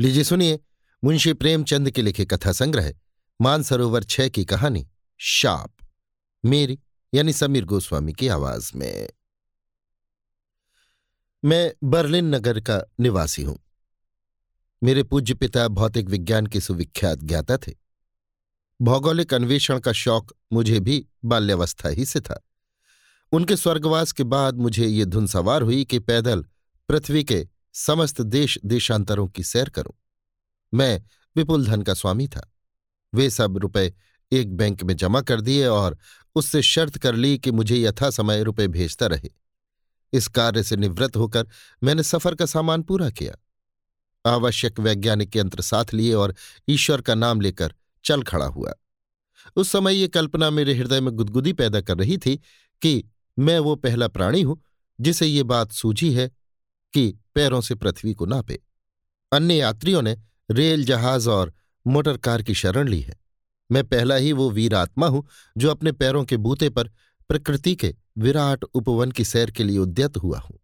लीजिए सुनिए, मुंशी प्रेमचंद के लिखे कथा संग्रह, मानसरोवर छह की कहानी, शाप। मेरी, यानी समीर गोस्वामी की आवाज़ में। मैं बर्लिन नगर का निवासी हूँ। मेरे पूज्य पिता भौतिक विज्ञान के सुविख्यात ज्ञाता थे। भौगोलिक अन्वेषण का शौक मुझे भी बाल्यावस्था ही से था। उनके स्वर्गवास के बाद मुझे ये धुन सवार हुई कि पैदल पृथ्वी के समस्त देश देशांतरों की सैर करूँ। मैं विपुल धन का स्वामी था। वे सब रुपए एक बैंक में जमा कर दिए और उससे शर्त कर ली कि मुझे यथा समय रुपए भेजता रहे। इस कार्य से निवृत्त होकर मैंने सफ़र का सामान पूरा किया। आवश्यक वैज्ञानिक यंत्र साथ लिए और ईश्वर का नाम लेकर चल खड़ा हुआ। उस समय ये कल्पना मेरे हृदय में गुदगुदी पैदा कर रही थी कि मैं वो पहला प्राणी हूँ जिसे ये बात सूझी है कि पैरों से पृथ्वी को नापे। अन्य यात्रियों ने रेल जहाज़ और मोटर कार की शरण ली है। मैं पहला ही वो वीर आत्मा हूँ जो अपने पैरों के बूते पर प्रकृति के विराट उपवन की सैर के लिए उद्यत हुआ हूँ।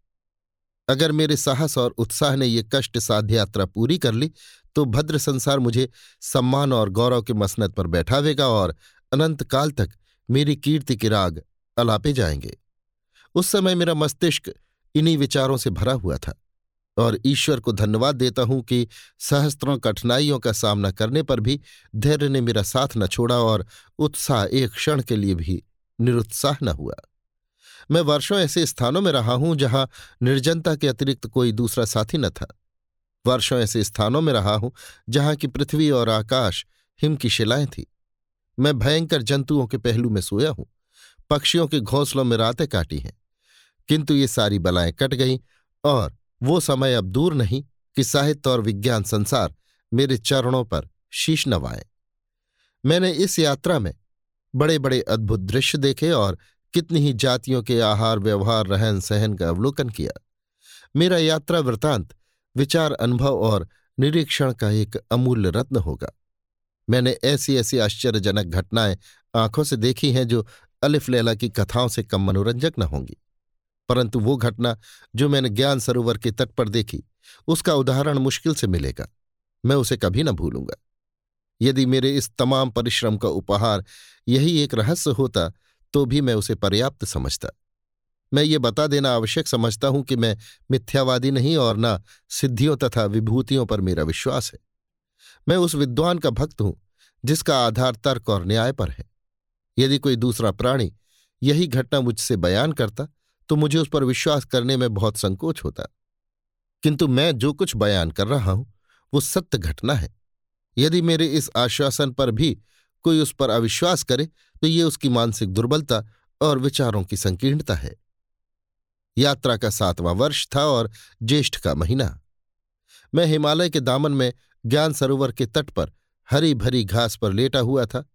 अगर मेरे साहस और उत्साह ने ये कष्ट साध्य यात्रा पूरी कर ली तो भद्र संसार मुझे सम्मान और गौरव के मसनत पर बैठावेगा और अनंत काल तक मेरी कीर्ति के राग अलापे जाएँगे। उस समय मेरा मस्तिष्क इन्हीं विचारों से भरा हुआ था और ईश्वर को धन्यवाद देता हूँ कि सहस्त्रों कठिनाइयों का सामना करने पर भी धैर्य ने मेरा साथ न छोड़ा और उत्साह एक क्षण के लिए भी निरुत्साह न हुआ। मैं वर्षों ऐसे स्थानों में रहा हूँ जहाँ निर्जनता के अतिरिक्त कोई दूसरा साथी न था। वर्षों ऐसे स्थानों में रहा हूँ जहाँ की पृथ्वी और आकाश हिम की शिलाएँ थी। मैं भयंकर जंतुओं के पहलू में सोया हूँ, पक्षियों के घोंसलों में रातें काटी हैं। किंतु ये सारी बलाएँ कट गईं और वो समय अब दूर नहीं कि साहित्य और विज्ञान संसार मेरे चरणों पर शीश नवाए। मैंने इस यात्रा में बड़े बड़े अद्भुत दृश्य देखे और कितनी ही जातियों के आहार, व्यवहार रहन सहन का अवलोकन किया। मेरा यात्रा वृतांत विचार अनुभव और निरीक्षण का एक अमूल्य रत्न होगा। मैंने ऐसी ऐसी आश्चर्यजनक घटनाएँ आँखों से देखी हैं जो अलिफ लैला की कथाओं से कम मनोरंजक न होंगी। परंतु वो घटना जो मैंने ज्ञान सरोवर के तट पर देखी, उसका उदाहरण मुश्किल से मिलेगा। मैं उसे कभी न भूलूँगा। यदि मेरे इस तमाम परिश्रम का उपहार यही एक रहस्य होता तो भी मैं उसे पर्याप्त समझता। मैं ये बता देना आवश्यक समझता हूँ कि मैं मिथ्यावादी नहीं और न सिद्धियों तथा विभूतियों पर मेरा विश्वास है। मैं उस विद्वान का भक्त हूँ, जिसका आधार तर्क और न्याय पर है। यदि कोई दूसरा प्राणी यही घटना मुझसे बयान करता तो मुझे उस पर विश्वास करने में बहुत संकोच होता। किंतु मैं जो कुछ बयान कर रहा हूँ, वो सत्य घटना है। यदि मेरे इस आश्वासन पर भी कोई उस पर अविश्वास करे तो ये उसकी मानसिक दुर्बलता और विचारों की संकीर्णता है। यात्रा का सातवां वर्ष था और ज्येष्ठ का महीना। मैं हिमालय के दामन में ज्ञान सरोवर के तट पर हरी भरी घास पर लेटा हुआ था।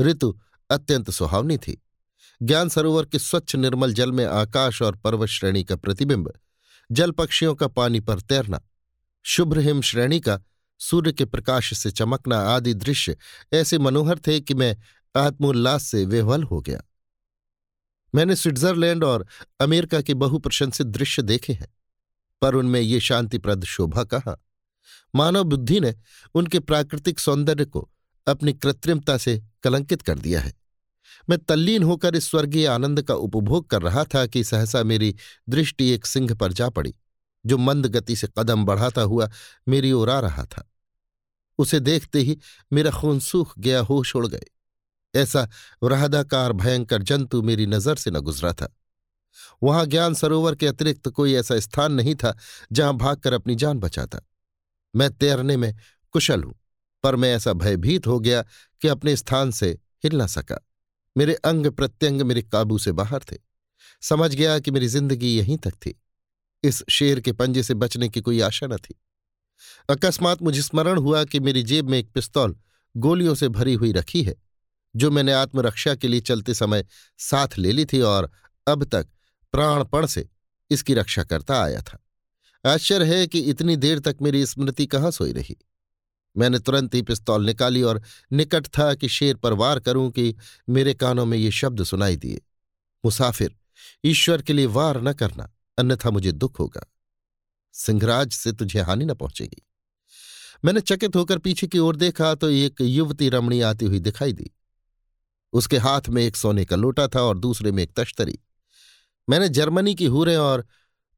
ऋतु अत्यंत सुहावनी थी। ज्ञान सरोवर के स्वच्छ निर्मल जल में आकाश और पर्वत श्रेणी का प्रतिबिंब, जल पक्षियों का पानी पर तैरना, शुभ्र हिम श्रेणी का सूर्य के प्रकाश से चमकना आदि दृश्य ऐसे मनोहर थे कि मैं आत्मोल्लास से वेहवल हो गया। मैंने स्विट्जरलैंड और अमेरिका के बहुप्रशंसित दृश्य देखे हैं, पर उनमें ये शांतिप्रद शोभा कहा? मानव बुद्धि ने उनके प्राकृतिक सौंदर्य को अपनी कृत्रिमता से कलंकित कर दिया है। मैं तल्लीन होकर इस स्वर्गीय आनंद का उपभोग कर रहा था कि सहसा मेरी दृष्टि एक सिंह पर जा पड़ी, जो मंद गति से कदम बढ़ाता हुआ मेरी ओर आ रहा था। उसे देखते ही मेरा खून सूख गया, होश उड़ गए। ऐसा वृहदाकार भयंकर जंतु मेरी नज़र से न गुजरा था। वहाँ ज्ञान सरोवर के अतिरिक्त कोई ऐसा स्थान नहीं था, जहाँ भागकर अपनी जान बचाता। मैं तैरने में कुशल हूँ, पर मैं ऐसा भयभीत हो गया कि अपने स्थान से हिल ना सका। मेरे अंग प्रत्यंग मेरे काबू से बाहर थे। समझ गया कि मेरी ज़िंदगी यहीं तक थी। इस शेर के पंजे से बचने की कोई आशा न थी। अकस्मात मुझे स्मरण हुआ कि मेरी जेब में एक पिस्तौल गोलियों से भरी हुई रखी है, जो मैंने आत्मरक्षा के लिए चलते समय साथ ले ली थी और अब तक प्राणपण से इसकी रक्षा करता आया था। आश्चर्य है कि इतनी देर तक मेरी स्मृति कहाँ सोई रही। मैंने तुरंत ही पिस्तौल निकाली और निकट था कि शेर पर वार करूँ कि मेरे कानों में ये शब्द सुनाई दिए। मुसाफिर, ईश्वर के लिए वार न करना, अन्यथा मुझे दुख होगा। सिंहराज, से तुझे हानि न पहुंचेगी। मैंने चकित होकर पीछे की ओर देखा तो एक युवती रमणी आती हुई दिखाई दी। उसके हाथ में एक सोने का लोटा था और दूसरे में एक तश्तरी। मैंने जर्मनी की हूरें और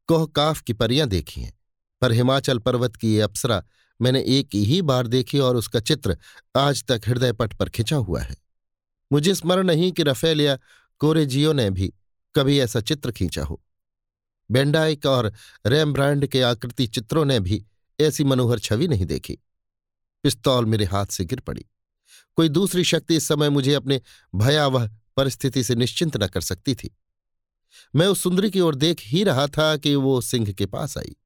कोहकाफ की परियाँ देखी हैं, पर हिमाचल पर्वत की ये अप्सरा मैंने एक ही बार देखी और उसका चित्र आज तक हृदय पट पर खिंचा हुआ है। मुझे स्मरण नहीं कि रफेल या कोरेजियो ने भी कभी ऐसा चित्र खींचा हो। बेंडाइक और रैमब्रांड के आकृति चित्रों ने भी ऐसी मनोहर छवि नहीं देखी। पिस्तौल मेरे हाथ से गिर पड़ी। कोई दूसरी शक्ति इस समय मुझे अपने भयावह परिस्थिति से निश्चिंत न कर सकती थी। मैं उस सुंदरी की ओर देख ही रहा था कि वो सिंह के पास आई।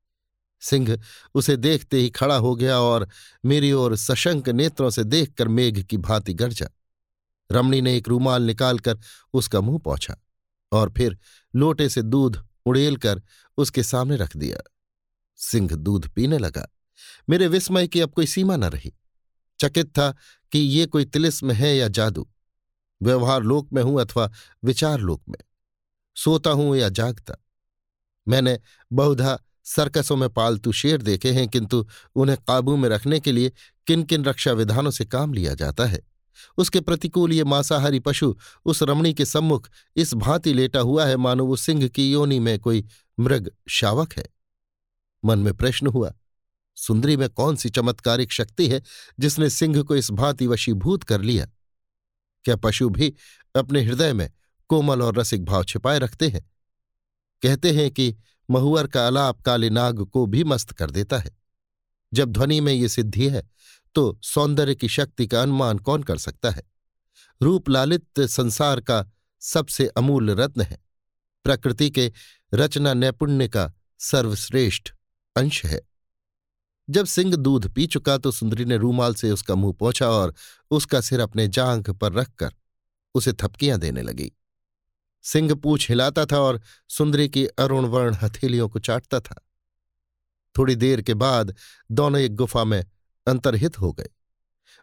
सिंह उसे देखते ही खड़ा हो गया और मेरी ओर सशंक नेत्रों से देखकर मेघ की भांति गरजा। रमणी ने एक रूमाल निकालकर उसका मुँह पहुँचा और फिर लोटे से दूध उड़ेल कर उसके सामने रख दिया। सिंह दूध पीने लगा। मेरे विस्मय की अब कोई सीमा न रही। चकित था कि ये कोई तिलिस्म है या जादू। व्यवहार लोक में हूँ अथवा विचार लोक में। सोता हूँ या जागता। मैंने बहुधा सर्कसों में पालतू शेर देखे हैं, किंतु उन्हें काबू में रखने के लिए किन किन रक्षा विधानों से काम लिया जाता है? उसके प्रतिकूल ये मांसाहारी पशु उस रमणी के सम्मुख इस भांति लेटा हुआ है, मानो वो सिंह की योनि में कोई मृग शावक है। मन में प्रश्न हुआ, सुंदरी में कौन सी चमत्कारिक शक्ति है जिसने सिंह को इस भांति वशीभूत कर लिया? क्या पशु भी अपने हृदय में कोमल और रसिक भाव छिपाए रखते हैं? कहते हैं कि महुअर का अलाप काले नाग को भी मस्त कर देता है। जब ध्वनि में ये सिद्धि है तो सौंदर्य की शक्ति का अनुमान कौन कर सकता है? रूप लालित संसार का सबसे अमूल्य रत्न है। प्रकृति के रचना नैपुण्य का सर्वश्रेष्ठ अंश है। जब सिंह दूध पी चुका तो सुंदरी ने रूमाल से उसका मुँह पोछा और उसका सिर अपने जांघ पर रखकर उसे थपकियाँ देने लगी। सिंह पूछ हिलाता था और सुंदरी की अरुणवर्ण हथेलियों को चाटता था। थोड़ी देर के बाद दोनों एक गुफा में अंतर्हित हो गए।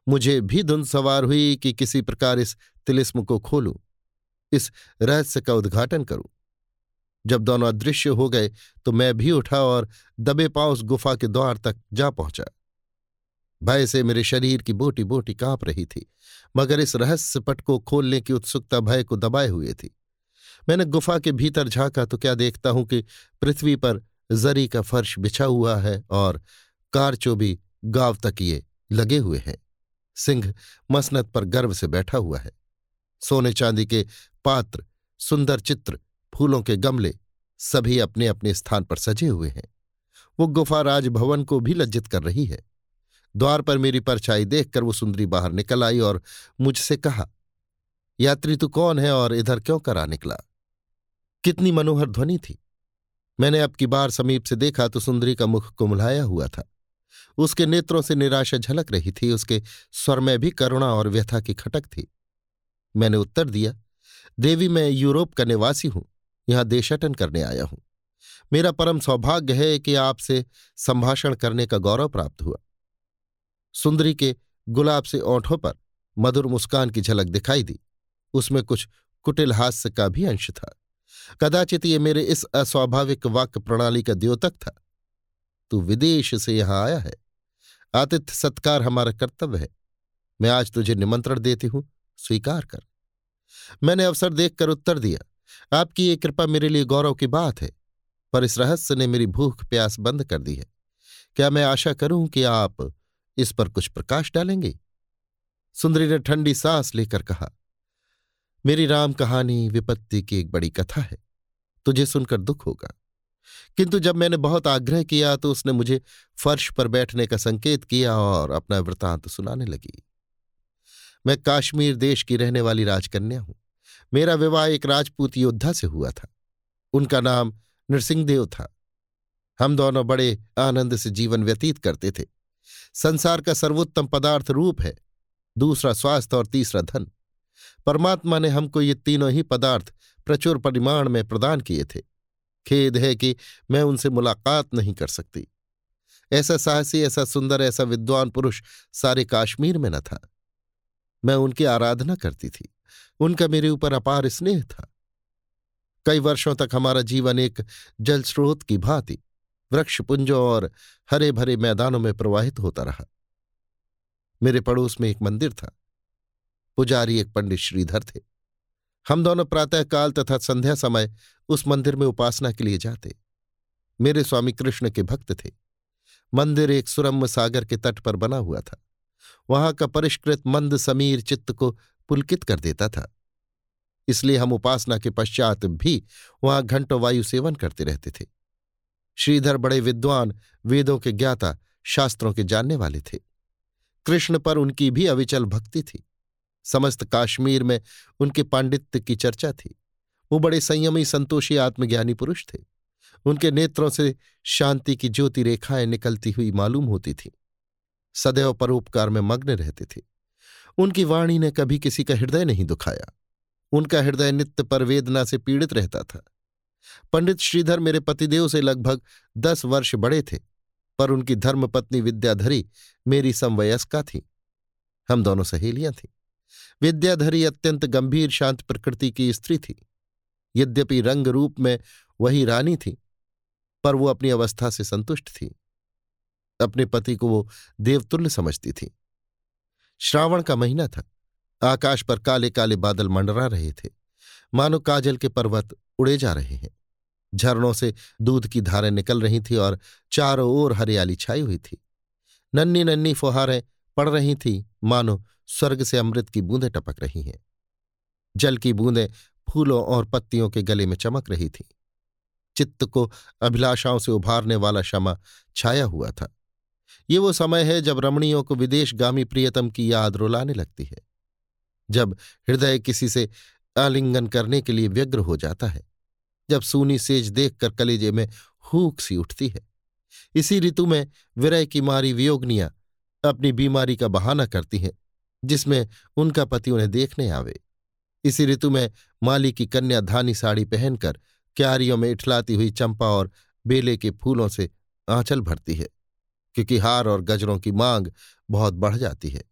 मुझे भी धुंध सवार हुई कि किसी प्रकार इस तिलिस्म को खोलूं, इस रहस्य का उद्घाटन करूँ। जब दोनों अदृश्य हो गए तो मैं भी उठा और दबे पाँव उस गुफा के द्वार तक जा पहुँचा। भय से मेरे शरीर की बोटी बोटी काँप रही थी, मगर इस रहस्य पट को खोलने की उत्सुकता भय को दबाए हुए थी। मैंने गुफा के भीतर झांका तो क्या देखता हूँ कि पृथ्वी पर जरी का फर्श बिछा हुआ है और कारचोबी गाँव तकिए लगे हुए हैं। सिंह मसनत पर गर्व से बैठा हुआ है। सोने चांदी के पात्र, सुंदर चित्र, फूलों के गमले सभी अपने अपने स्थान पर सजे हुए हैं। वो गुफा राजभवन को भी लज्जित कर रही है। द्वार पर मेरी परछाई देखकर वो सुंदरी बाहर निकल आई और मुझसे कहा, यात्री तू कौन है और इधर क्यों करा निकला? कितनी मनोहर ध्वनि थी। मैंने अब की बार समीप से देखा तो सुंदरी का मुख कुमलाया हुआ था। उसके नेत्रों से निराशा झलक रही थी, उसके स्वर में भी करुणा और व्यथा की खटक थी। मैंने उत्तर दिया, देवी, मैं यूरोप का निवासी हूँ, यहाँ देशाटन करने आया हूँ। मेरा परम सौभाग्य है कि आपसे संभाषण करने का गौरव प्राप्त हुआ। सुंदरी के गुलाब से ओंठों पर मधुर मुस्कान की झलक दिखाई दी। उसमें कुछ कुटिल हास्य का भी अंश था। कदाचित ये मेरे इस अस्वाभाविक वाक्य प्रणाली का द्योतक था। तू विदेश से यहाँ आया है। आतिथ्य सत्कार हमारा कर्तव्य है। मैं आज तुझे निमंत्रण देती हूँ। स्वीकार कर। मैंने अवसर देखकर उत्तर दिया, आपकी ये कृपा मेरे लिए गौरव की बात है, पर इस रहस्य ने मेरी भूख प्यास बंद कर दी है। क्या मैं आशा करूँ कि आप इस पर कुछ प्रकाश डालेंगे? सुंदरी ने ठंडी सांस लेकर कहा, मेरी राम कहानी विपत्ति की एक बड़ी कथा है। तुझे सुनकर दुख होगा। किंतु जब मैंने बहुत आग्रह किया तो उसने मुझे फर्श पर बैठने का संकेत किया और अपना वृतांत सुनाने लगी। मैं काश्मीर देश की रहने वाली राजकन्या हूँ। मेरा विवाह एक राजपूत योद्धा से हुआ था। उनका नाम नृसिंहदेव था। हम दोनों बड़े आनंद से जीवन व्यतीत करते थे। संसार का सर्वोत्तम पदार्थ रूप है, दूसरा स्वास्थ्य और तीसरा धन। परमात्मा ने हमको ये तीनों ही पदार्थ प्रचुर परिमाण में प्रदान किए थे। खेद है कि मैं उनसे मुलाकात नहीं कर सकती। ऐसा साहसी, ऐसा सुंदर, ऐसा विद्वान पुरुष सारे काश्मीर में न था। मैं उनकी आराधना करती थी। उनका मेरे ऊपर अपार स्नेह था। कई वर्षों तक हमारा जीवन एक जल स्रोत की भांति, वृक्षपुंजों और हरे भरे मैदानों में प्रवाहित होता रहा। मेरे पड़ोस में एक मंदिर था। पुजारी एक पंडित श्रीधर थे। हम दोनों प्रातःकाल तथा संध्या समय उस मंदिर में उपासना के लिए जाते। मेरे स्वामी कृष्ण के भक्त थे। मंदिर एक सुरम्य सागर के तट पर बना हुआ था। वहाँ का परिष्कृत मंद समीर चित्त को पुलकित कर देता था। इसलिए हम उपासना के पश्चात भी वहाँ घंटों वायु सेवन करते रहते थे। श्रीधर बड़े विद्वान, वेदों के ज्ञाता, शास्त्रों के जानने वाले थे। कृष्ण पर उनकी भी अविचल भक्ति थी। समस्त काश्मीर में उनके पांडित्य की चर्चा थी। वो बड़े संयमी, संतोषी आत्मज्ञानी पुरुष थे। उनके नेत्रों से शांति की ज्योति रेखाएँ निकलती हुई मालूम होती थीं। सदैव परोपकार में मग्न रहते थे। उनकी वाणी ने कभी किसी का हृदय नहीं दुखाया। उनका हृदय नित्य पर वेदना से पीड़ित रहता था। पंडित श्रीधर मेरे पतिदेव से लगभग दस वर्ष बड़े थे, पर उनकी धर्मपत्नी विद्याधरी मेरी समवयस्का थी। हम दोनों सहेलियाँ थीं। विद्याधरी अत्यंत गंभीर शांत प्रकृति की स्त्री थी। यद्यपि रंग रूप में वही रानी थी, पर वो अपनी अवस्था से संतुष्ट थी। अपने पति को वो देवतुल्य समझती थी। श्रावण का महीना था। आकाश पर काले काले बादल मंडरा रहे थे। मानो काजल के पर्वत उड़े जा रहे हैं। झरनों से दूध की धारें निकल रही थी और चारों ओर हरियाली छाई हुई थी। नन्नी नन्नी फुहारें पड़ रही थी। मानो स्वर्ग से अमृत की बूंदें टपक रही हैं। जल की बूंदें फूलों और पत्तियों के गले में चमक रही थी। चित्त को अभिलाषाओं से उभारने वाला क्षमा छाया हुआ था। ये वो समय है जब रमणियों को विदेशगामी प्रियतम की याद रुलाने लगती है। जब हृदय किसी से आलिंगन करने के लिए व्यग्र हो जाता है। जब सूनी सेज देखकर कलेजे में हूक सी उठती है। इसी ऋतु में विरय की मारी वियोगनियाँ अपनी बीमारी का बहाना करती हैं, जिसमें उनका पति उन्हें देखने आवे। इसी ऋतु में माली की कन्या धानी साड़ी पहनकर क्यारियों में इठलाती हुई चंपा और बेले के फूलों से आंचल भरती है, क्योंकि हार और गजरों की मांग बहुत बढ़ जाती है।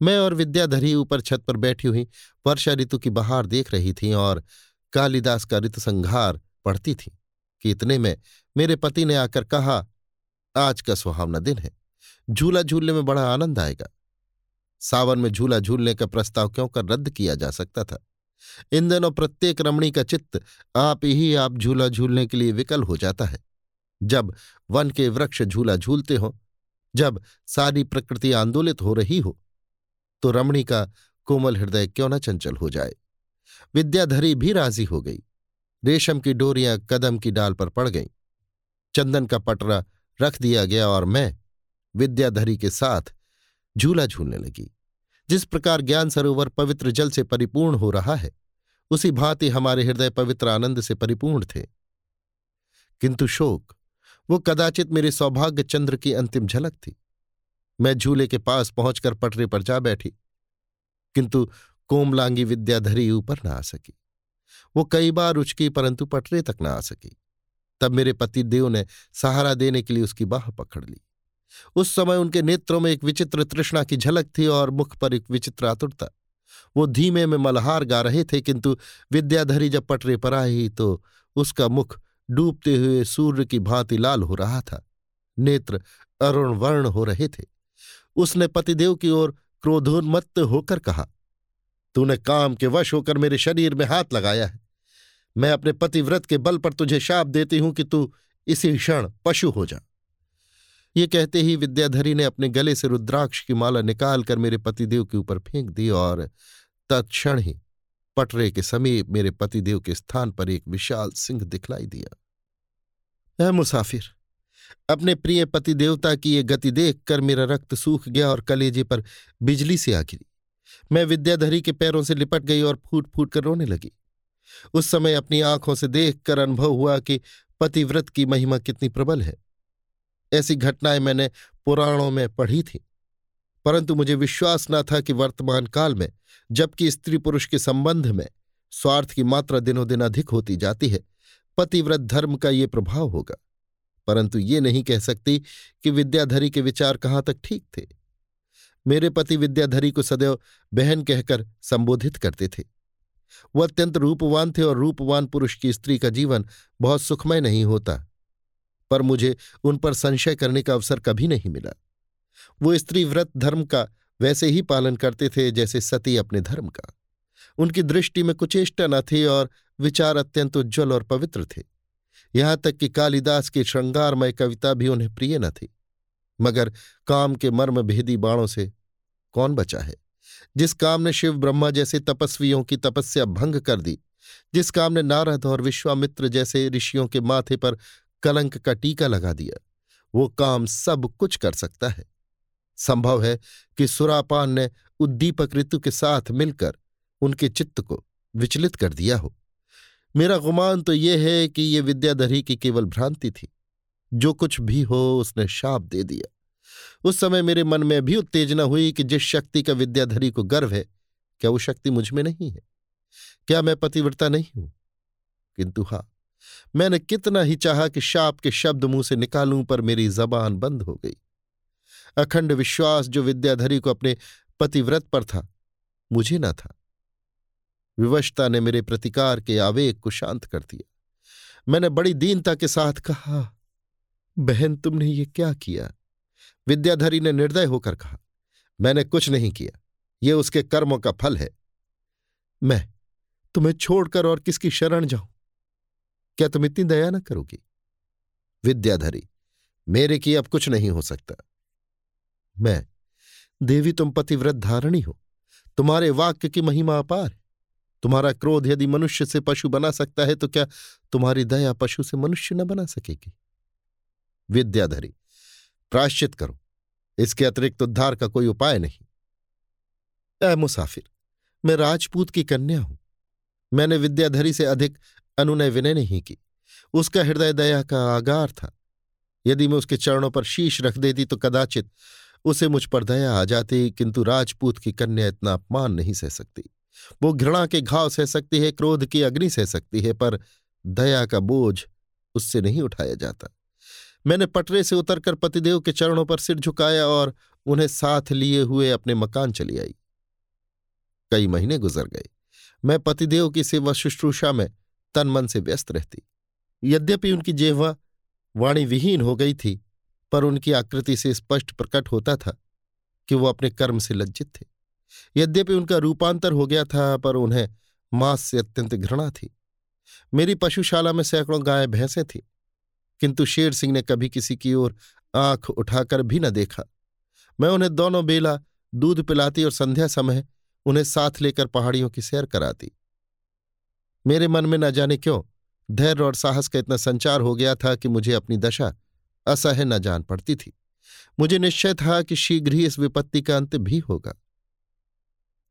मैं और विद्याधरी ऊपर छत पर बैठी हुई वर्षा ऋतु की बहार देख रही थी और कालिदास का ऋतु संहार पढ़ती थी कि इतने में मेरे पति ने आकर कहा, आज का सुहावना दिन है। झूला झूलने में बड़ा आनंद आएगा। सावन में झूला झूलने का प्रस्ताव क्यों कर रद्द किया जा सकता था? इन दिनों प्रत्येक रमणी का चित्त आप ही आप झूला झूलने के लिए विकल हो जाता है। जब वन के वृक्ष झूला झूलते हो, जब सारी प्रकृति आंदोलित हो रही हो तो रमणी का कोमल हृदय क्यों न चंचल हो जाए? विद्याधरी भी राज़ी हो गई। रेशम की डोरियाँ कदम की डाल पर पड़ गईं। चंदन का पटरा रख दिया गया और मैं विद्याधरी के साथ झूला झूलने लगी। जिस प्रकार ज्ञान सरोवर पवित्र जल से परिपूर्ण हो रहा है, उसी भांति हमारे हृदय पवित्र आनंद से परिपूर्ण थे। किंतु शोक, वो कदाचित मेरे सौभाग्य चंद्र की अंतिम झलक थी। मैं झूले के पास पहुंचकर पटरे पर जा बैठी, किंतु कोमलांगी विद्याधरी ऊपर न आ सकी। वो कई बार उचकी परंतु पटरे तक न आ सकी। तब मेरे पति देव ने सहारा देने के लिए उसकी बाह पकड़ ली। उस समय उनके नेत्रों में एक विचित्र तृष्णा की झलक थी और मुख पर एक विचित्र आतुरता। वो धीमे में मल्हार गा रहे थे, किंतु विद्याधरी जब पटरे पर आई तो उसका मुख डूबते हुए सूर्य की भांति लाल हो रहा था। नेत्र अरुण वर्ण हो रहे थे। उसने पतिदेव की ओर क्रोधोन्मत्त होकर कहा, तूने काम के वश होकर मेरे शरीर में हाथ लगाया है। मैं अपने पतिव्रत के बल पर तुझे शाप देती हूँ कि तू इसी क्षण पशु हो जा। ये कहते ही विद्याधरी ने अपने गले से रुद्राक्ष की माला निकालकर मेरे पतिदेव के ऊपर फेंक दी और तत्क्षण ही पटरे के समीप मेरे पतिदेव के स्थान पर एक विशाल सिंह दिखलाई दिया। ऐ मुसाफिर, अपने प्रिय पति देवता की ये गति देखकर मेरा रक्त सूख गया और कलेजे पर बिजली से आ गिरी। मैं विद्याधरी के पैरों से लिपट गई और फूट फूट कर रोने लगी। उस समय अपनी आँखों से देखकर अनुभव हुआ कि पतिव्रत की महिमा कितनी प्रबल है। ऐसी घटनाएँ मैंने पुराणों में पढ़ी थी। परंतु मुझे विश्वास न था कि वर्तमान काल में, जबकि स्त्री पुरुष के संबंध में, स्वार्थ की मात्रा दिनों दिन अधिक होती जाती है, पतिव्रत धर्म का ये प्रभाव होगा। परंतु ये नहीं कह सकती कि विद्याधरी के विचार कहाँ तक ठीक थे। मेरे पति विद्याधरी को सदैव बहन कहकर संबोधित करते थे। वो अत्यंत रूपवान थे और रूपवान पुरुष की स्त्री का जीवन बहुत सुखमय नहीं होता। पर मुझे उन पर संशय करने का अवसर कभी नहीं मिला। वो स्त्री व्रत धर्म का वैसे ही पालन करते थे जैसे सती अपने धर्म का। उनकी दृष्टि में कुचेष्टा न थी और विचार अत्यंत उज्ज्वल और पवित्र थे। यहाँ तक कि कालिदास की श्रृंगारमय कविता भी उन्हें प्रिय न थी। मगर काम के मर्म भेदी बाणों से कौन बचा है? जिस काम ने शिव ब्रह्मा जैसे तपस्वियों की तपस्या भंग कर दी, जिस काम ने नारद और विश्वामित्र जैसे ऋषियों के माथे पर कलंक का टीका लगा दिया। वो काम सब कुछ कर सकता है। संभव है कि सुरापान ने उद्दीपक ऋतु के साथ मिलकर उनके चित्त को विचलित कर दिया हो। मेरा गुमान तो यह है कि ये विद्याधरी की केवल भ्रांति थी। जो कुछ भी हो, उसने शाप दे दिया। उस समय मेरे मन में भी उत्तेजना हुई कि जिस शक्ति का विद्याधरी को गर्व है, क्या वो शक्ति मुझमें नहीं है? क्या मैं पतिव्रता नहीं हूँ? किंतु हा मैंने कितना ही चाहा कि शाप के शब्द मुँह से निकालूं, पर मेरी जबान बंद हो गई। अखंड विश्वास जो विद्याधरी को अपने पतिव्रत पर था, मुझे न था। विवशता ने मेरे प्रतिकार के आवेग को शांत कर दिया। मैंने बड़ी दीनता के साथ कहा, बहन, तुमने ये क्या किया? विद्याधरी ने निर्दय होकर कहा, मैंने कुछ नहीं किया। ये उसके कर्मों का फल है। मैं तुम्हें छोड़कर और किसकी शरण जाऊँ? क्या तुम इतनी दया न करोगी? विद्याधरी, मेरे की अब कुछ नहीं हो सकता। मैं, देवी तुम पतिव्रत धारणी हो। तुम्हारे वाक्य की महिमा अपार है। तुम्हारा क्रोध यदि मनुष्य से पशु बना सकता है तो क्या तुम्हारी दया पशु से मनुष्य न बना सकेगी? विद्याधरी प्राश्चित करो। इसके अतिरिक्त उद्धार का कोई उपाय नहीं। ऐ मुसाफिर, मैं राजपूत की कन्या हूँ। मैंने विद्याधरी से अधिक अनुनय विनय नहीं की। उसका हृदय दया का आगार था। यदि मैं उसके चरणों पर शीश रख देती तो कदाचित उसे मुझ पर दया आ जाती, किंतु राजपूत की कन्या इतना अपमान नहीं सह सकती। वो घृणा के घाव सह सकती है, क्रोध की अग्नि सह सकती है, पर दया का बोझ उससे नहीं उठाया जाता। मैंने पटरे से उतरकर पतिदेव के चरणों पर सिर झुकाया और उन्हें साथ लिए हुए अपने मकान चली आई। कई महीने गुजर गए। मैं पतिदेव की सेवा शुश्रूषा में तन मन से व्यस्त रहती। यद्यपि उनकी जेहवा वाणी विहीन हो गई थी, पर उनकी आकृति से स्पष्ट प्रकट होता था कि वो अपने कर्म से लज्जित थे। यद्यपि उनका रूपांतर हो गया था, पर उन्हें मांस से अत्यंत घृणा थी। मेरी पशुशाला में सैकड़ों गाय भैंसें थीं, किंतु शेर सिंह ने कभी किसी की ओर आँख उठाकर भी न देखा। मैं उन्हें दोनों बेला दूध पिलाती और संध्या समय उन्हें साथ लेकर पहाड़ियों की सैर कराती। मेरे मन में न जाने क्यों, धैर्य और साहस का इतना संचार हो गया था कि मुझे अपनी दशा असह्य न जान पड़ती थी। मुझे निश्चय था कि शीघ्र ही इस विपत्ति का अंत भी होगा।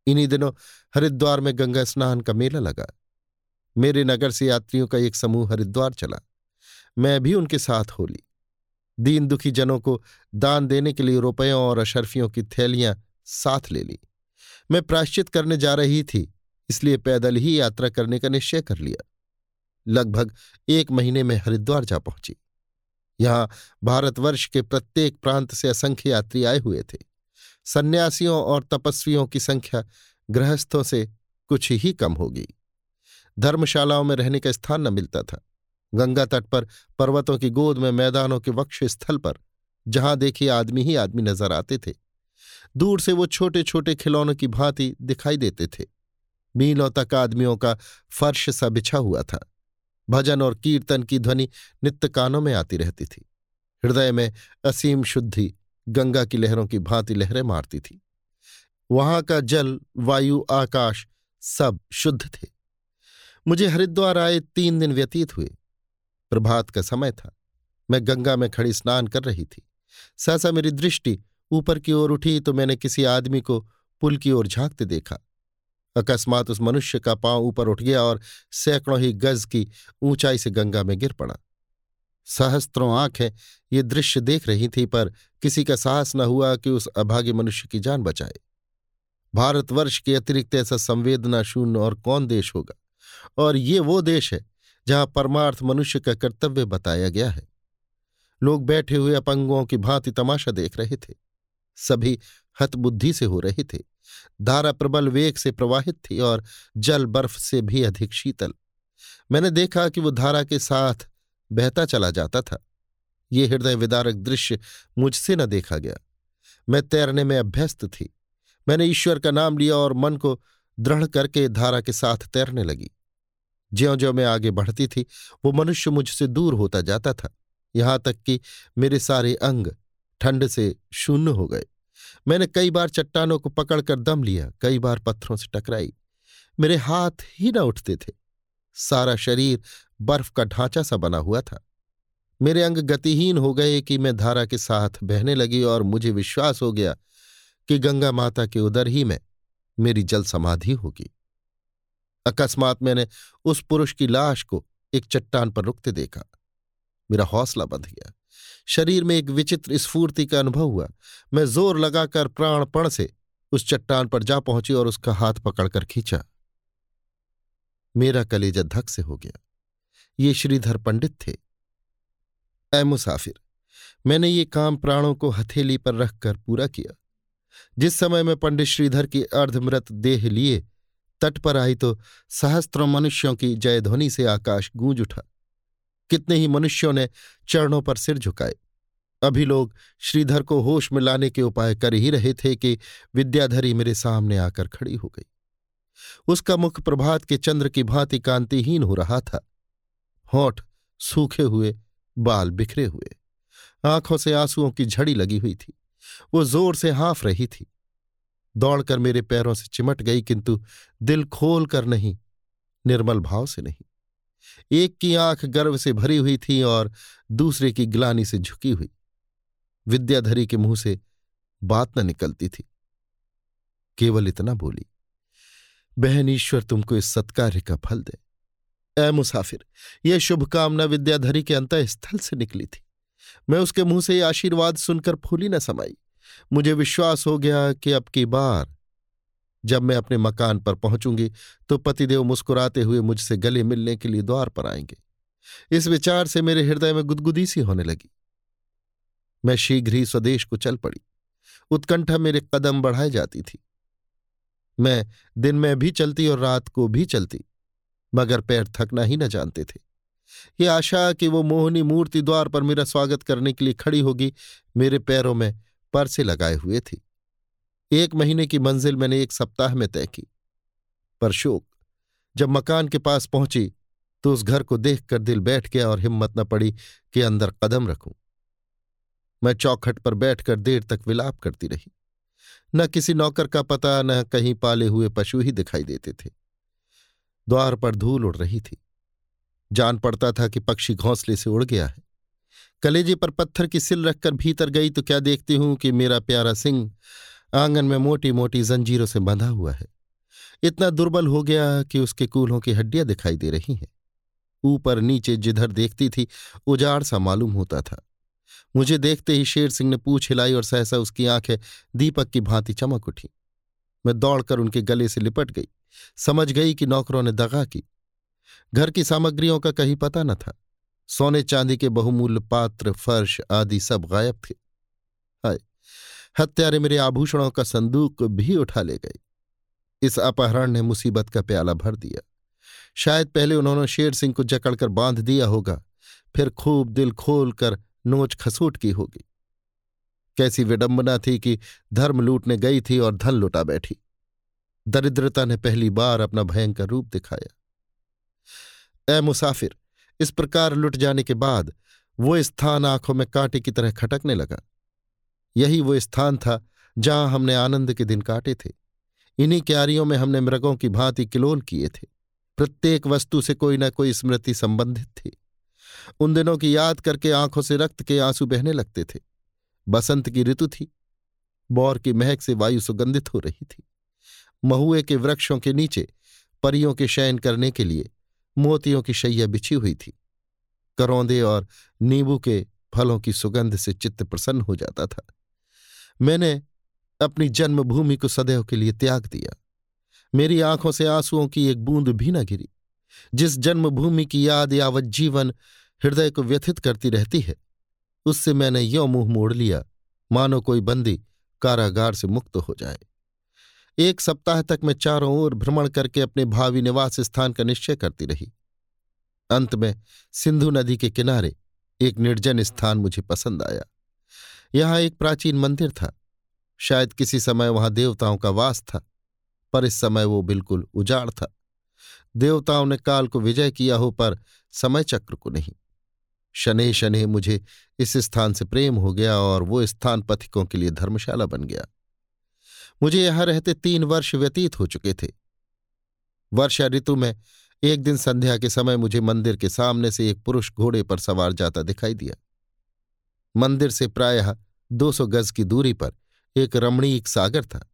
इन्हीं दिनों हरिद्वार में गंगा स्नान का मेला लगा। मेरे नगर से यात्रियों का एक समूह हरिद्वार चला। मैं भी उनके साथ हो ली। दीन दुखी जनों को दान देने के लिए रुपयों और अशर्फियों की थैलियाँ साथ ले ली। मैं प्राश्चित करने जा रही थी इसलिए पैदल ही यात्रा करने का निश्चय कर लिया। लगभग एक महीने में हरिद्वार जा पहुँची। यहाँ भारतवर्ष के प्रत्येक प्रांत से असंख्य यात्री आए हुए थे। सन्यासियों और तपस्वियों की संख्या गृहस्थों से कुछ ही कम होगी। धर्मशालाओं में रहने का स्थान न मिलता था। गंगा तट पर पर्वतों की गोद में मैदानों के वक्ष स्थल पर जहाँ देखिए आदमी ही आदमी नज़र आते थे। दूर से वो छोटे छोटे खिलौनों की भांति दिखाई देते थे। मीलों तक आदमियों का फर्श सा बिछा हुआ था। भजन और कीर्तन की ध्वनि नित्य कानों में आती रहती थी। हृदय में असीम शुद्धि गंगा की लहरों की भांति लहरें मारती थी। वहाँ का जल, वायु, आकाश सब शुद्ध थे। मुझे हरिद्वार आए तीन दिन व्यतीत हुए। प्रभात का समय था। मैं गंगा में खड़ी स्नान कर रही थी। सहसा मेरी दृष्टि ऊपर की ओर उठी तो मैंने किसी आदमी को पुल की ओर झांकते देखा। अकस्मात उस मनुष्य का पाँव ऊपर उठ गया और सैकड़ों ही गज की ऊंचाई से गंगा में गिर पड़ा। सहस्त्रों आँखें ये दृश्य देख रही थी, पर किसी का साहस न हुआ कि उस अभागे मनुष्य की जान बचाए। भारतवर्ष के अतिरिक्त ऐसा संवेदना शून्य और कौन देश होगा? और ये वो देश है जहाँ परमार्थ मनुष्य का कर्तव्य बताया गया है। लोग बैठे हुए अपंगों की भांति तमाशा देख रहे थे। सभी हतबुद्धि से हो रहे थे। धारा प्रबल वेग से प्रवाहित थी और जल बर्फ़ से भी अधिक शीतल। मैंने देखा कि वो धारा के साथ बहता चला जाता था। ये हृदय विदारक दृश्य मुझसे न देखा गया। मैं तैरने में अभ्यस्त थी। मैंने ईश्वर का नाम लिया और मन को दृढ़ करके धारा के साथ तैरने लगी। ज्यो ज्यो मैं आगे बढ़ती थी, वो मनुष्य मुझसे दूर होता जाता था, यहाँ तक कि मेरे सारे अंग ठंड से शून्य हो गए। मैंने कई बार चट्टानों को पकड़कर दम लिया, कई बार पत्थरों से टकराई। मेरे हाथ ही न उठते थे। सारा शरीर बर्फ़ का ढांचा सा बना हुआ था। मेरे अंग गतिहीन हो गए कि मैं धारा के साथ बहने लगी और मुझे विश्वास हो गया कि गंगा माता के उदर ही में, मेरी जल समाधि होगी। अकस्मात मैंने उस पुरुष की लाश को एक चट्टान पर रुकते देखा। मेरा हौसला बंध गया। शरीर में एक विचित्र स्फूर्ति का अनुभव हुआ। मैं ज़ोर लगाकर प्राणपण से उस चट्टान पर जा पहुँची और उसका हाथ पकड़कर खींचा। मेरा कलेजा धक से हो गया। ये श्रीधर पंडित थे। ए मुसाफिर, मैंने ये काम प्राणों को हथेली पर रखकर पूरा किया। जिस समय मैं पंडित श्रीधर की अर्धमृत देह लिए, तट पर आई तो सहस्त्रों मनुष्यों की जयध्वनि से आकाश गूंज उठा। कितने ही मनुष्यों ने चरणों पर सिर झुकाए। अभी लोग श्रीधर को होश में लाने के उपाय कर ही रहे थे कि विद्याधरी मेरे सामने आकर खड़ी हो गई। उसका मुख प्रभात के चंद्र की भांति कांतिहीन हो रहा था। होठ सूखे हुए, बाल बिखरे हुए। आँखों से आंसुओं की झड़ी लगी हुई थी। वो ज़ोर से हाँफ रही थी। दौड़कर मेरे पैरों से चिमट गई, किंतु दिल खोल कर नहीं, निर्मल भाव से नहीं। एक की आँख गर्व से भरी हुई थी और दूसरे की ग्लानी से झुकी हुई। विद्याधरी के मुँह से बात न निकलती थी। केवल इतना बोली, बहन ईश्वर तुमको इस सत्कार्य का फल दे। ए मुसाफिर यह शुभकामना विद्याधरी के अंत स्थल से निकली थी। मैं उसके मुँह से आशीर्वाद सुनकर फूली न समाई। मुझे विश्वास हो गया कि अब की बार जब मैं अपने मकान पर पहुंचूँगी तो पतिदेव मुस्कुराते हुए मुझसे गले मिलने के लिए द्वार पर आएँगे। इस विचार से मेरे हृदय में गुदगुदी सी होने लगी। मैं शीघ्र ही स्वदेश को चल पड़ी। उत्कंठा मेरे कदम बढ़ाए जाती थी। मैं दिन में भी चलती और रात को भी चलती, मगर पैर थकना ही न जानते थे। ये आशा कि वो मोहनी मूर्ति द्वार पर मेरा स्वागत करने के लिए खड़ी होगी, मेरे पैरों में परसे लगाए हुए थी। एक महीने की मंजिल मैंने एक सप्ताह में तय की। पर शोक, जब मकान के पास पहुँची तो उस घर को देखकर दिल बैठ गया और हिम्मत न पड़ी कि अंदर कदम रखूँ। मैं चौखट पर बैठकर देर तक विलाप करती रही। न किसी नौकर का पता, न कहीं पाले हुए पशु ही दिखाई देते थे। द्वार पर धूल उड़ रही थी। जान पड़ता था कि पक्षी घोंसले से उड़ गया है। कलेजे पर पत्थर की सिल रखकर भीतर गई तो क्या देखती हूँ कि मेरा प्यारा सिंह आँगन में मोटी मोटी जंजीरों से बंधा हुआ है। इतना दुर्बल हो गया कि उसके कूल्हों की हड्डियाँ दिखाई दे रही हैं। ऊपर नीचे जिधर देखती थी, उजाड़ सा मालूम होता था। मुझे देखते ही शेर सिंह ने पूछ हिलाई और सहसा उसकी आँखें दीपक की भांति चमक उठी। मैं दौड़कर उनके गले से लिपट गई। समझ गई कि नौकरों ने दगा की। घर की सामग्रियों का कहीं पता न था। सोने चांदी के बहुमूल्य पात्र, फर्श आदि सब गायब थे। हत्यारे मेरे आभूषणों का संदूक भी उठा ले गए इस अपहरण ने मुसीबत का प्याला भर दिया। शायद पहले उन्होंने शेर सिंह को जकड़कर बाँध दिया होगा, फिर खूब दिल खोल कर नोच खसूट की होगी। कैसी विडंबना थी कि धर्म लूटने गई थी और धन लुटा बैठी। दरिद्रता ने पहली बार अपना भयंकर रूप दिखाया। ए मुसाफिर, इस प्रकार लुट जाने के बाद वो स्थान आँखों में कांटे की तरह खटकने लगा। यही वो स्थान था जहाँ हमने आनंद के दिन काटे थे। इन्हीं क्यारियों में हमने मृगों की भांति किलोल किए थे। प्रत्येक वस्तु से कोई न कोई स्मृति संबंधित थी। उन दिनों की याद करके आँखों से रक्त के आँसू बहने लगते थे। बसंत की ऋतु थी। बौर की महक से वायु सुगंधित हो रही थी। महुए के वृक्षों के नीचे परियों के शयन करने के लिए मोतियों की शैया बिछी हुई थी। करौंदे और नींबू के फलों की सुगंध से चित्त प्रसन्न हो जाता था। मैंने अपनी जन्मभूमि को सदैव के लिए त्याग दिया। मेरी आँखों से आंसुओं की एक बूंद भी न गिरी। जिस जन्मभूमि की याद यावत जीवन हृदय को व्यथित करती रहती है, उससे मैंने यो मुँह मोड़ लिया, मानो कोई बंदी कारागार से मुक्त हो जाए। एक सप्ताह तक मैं चारों ओर भ्रमण करके अपने भावी निवास स्थान का निश्चय करती रही। अंत में सिंधु नदी के किनारे एक निर्जन स्थान मुझे पसंद आया। यहाँ एक प्राचीन मंदिर था। शायद किसी समय वहाँ देवताओं का वास था, पर इस समय वो बिल्कुल उजाड़ था। देवताओं ने काल को विजय किया हो, पर समय चक्र को नहीं। शनि शनि मुझे इस स्थान से प्रेम हो गया और वो स्थान पथिकों के लिए धर्मशाला बन गया। मुझे यहाँ रहते तीन वर्ष व्यतीत हो चुके थे। वर्षा ऋतु में एक दिन संध्या के समय मुझे मंदिर के सामने से एक पुरुष घोड़े पर सवार जाता दिखाई दिया। मंदिर से प्रायः दो सौ गज की दूरी पर एक रमणीक सागर था।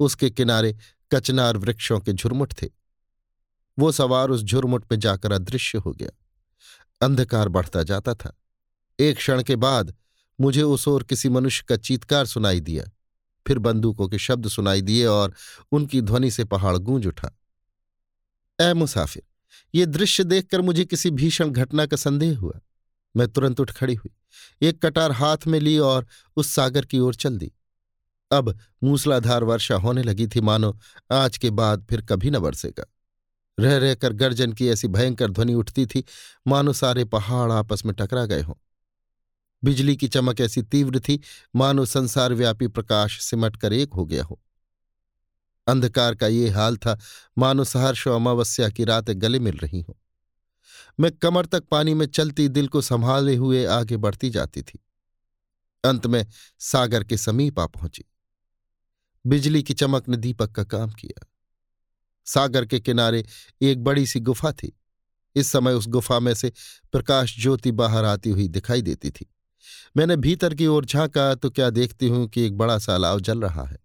उसके किनारे कचनार वृक्षों के झुरमुट थे। वो सवार उस झुरमुट में जाकर अदृश्य हो गया। अंधकार बढ़ता जाता था। एक क्षण के बाद मुझे उस ओर किसी मनुष्य का चीतकार सुनाई दिया। फिर बंदूकों के शब्द सुनाई दिए और उनकी ध्वनि से पहाड़ गूंज उठा। ए मुसाफिर, ये दृश्य देखकर मुझे किसी भीषण घटना का संदेह हुआ। मैं तुरंत उठ खड़ी हुई। एक कटार हाथ में ली और उस सागर की ओर चल दी। अब मूसलाधार वर्षा होने लगी थी, मानो आज के बाद फिर कभी न बरसेगा। रह रहकर गर्जन की ऐसी भयंकर ध्वनि उठती थी, मानो सारे पहाड़ आपस में टकरा गए हों। बिजली की चमक ऐसी तीव्र थी, मानो संसार व्यापी प्रकाश सिमट कर एक हो गया हो। अंधकार का ये हाल था, मानो सहर्ष अमावस्या की रातें गले मिल रही हों। मैं कमर तक पानी में चलती दिल को संभाले हुए आगे बढ़ती जाती थी। अंत में सागर के समीप आ पहुँची। बिजली की चमक ने दीपक का काम किया। सागर के किनारे एक बड़ी सी गुफा थी। इस समय उस गुफा में से प्रकाश ज्योति बाहर आती हुई दिखाई देती थी। मैंने भीतर की ओर झांका तो क्या देखती हूँ कि एक बड़ा सा अलाव जल रहा है।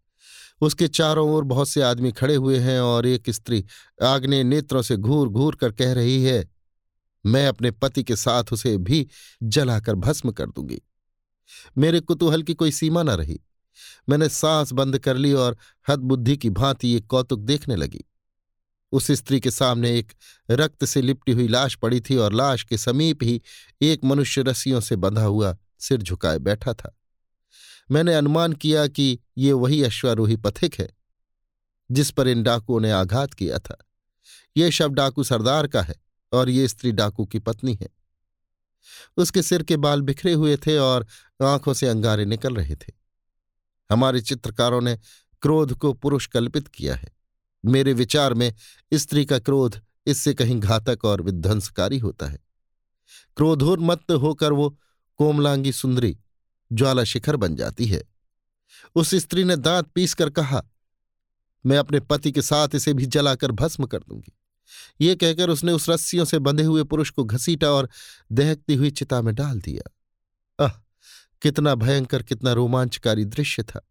उसके चारों ओर बहुत से आदमी खड़े हुए हैं और एक स्त्री आग्ने नेत्रों से घूर घूर कर कह रही है मैं अपने पति के साथ उसे भी जलाकर भस्म कर दूँगी। मेरे कुतूहल की कोई सीमा न रही। मैंने सांस बंद कर ली और हदबुद्धि की भांति ये कौतुक देखने लगी। उस स्त्री के सामने एक रक्त से लिपटी हुई लाश पड़ी थी और लाश के समीप ही एक मनुष्य रस्सियों से बंधा हुआ सिर झुकाए बैठा था। मैंने अनुमान किया कि ये वही अश्वारोही पथिक है, जिस पर इन डाकुओं ने आघात किया था। ये शव डाकू सरदार का है। और ये स्त्री डाकू की पत्नी है। उसके सिर के बाल बिखरे हुए थे और आँखों से अंगारे निकल रहे थे। हमारे चित्रकारों ने क्रोध को पुरुष कल्पित किया है। मेरे विचार में स्त्री का क्रोध इससे कहीं घातक और विध्वंसकारी होता है। क्रोधोन्मत्त होकर वो कोमलांगी सुंदरी ज्वाला शिखर बन जाती है। उस स्त्री ने दांत पीस कर कहा, मैं अपने पति के साथ इसे भी जलाकर भस्म कर दूँगी। ये कहकर उसने उस रस्सियों से बंधे हुए पुरुष को घसीटा और दहकती हुई चिता में डाल दिया। आह कितना भयंकर, कितना रोमांचकारी दृश्य था।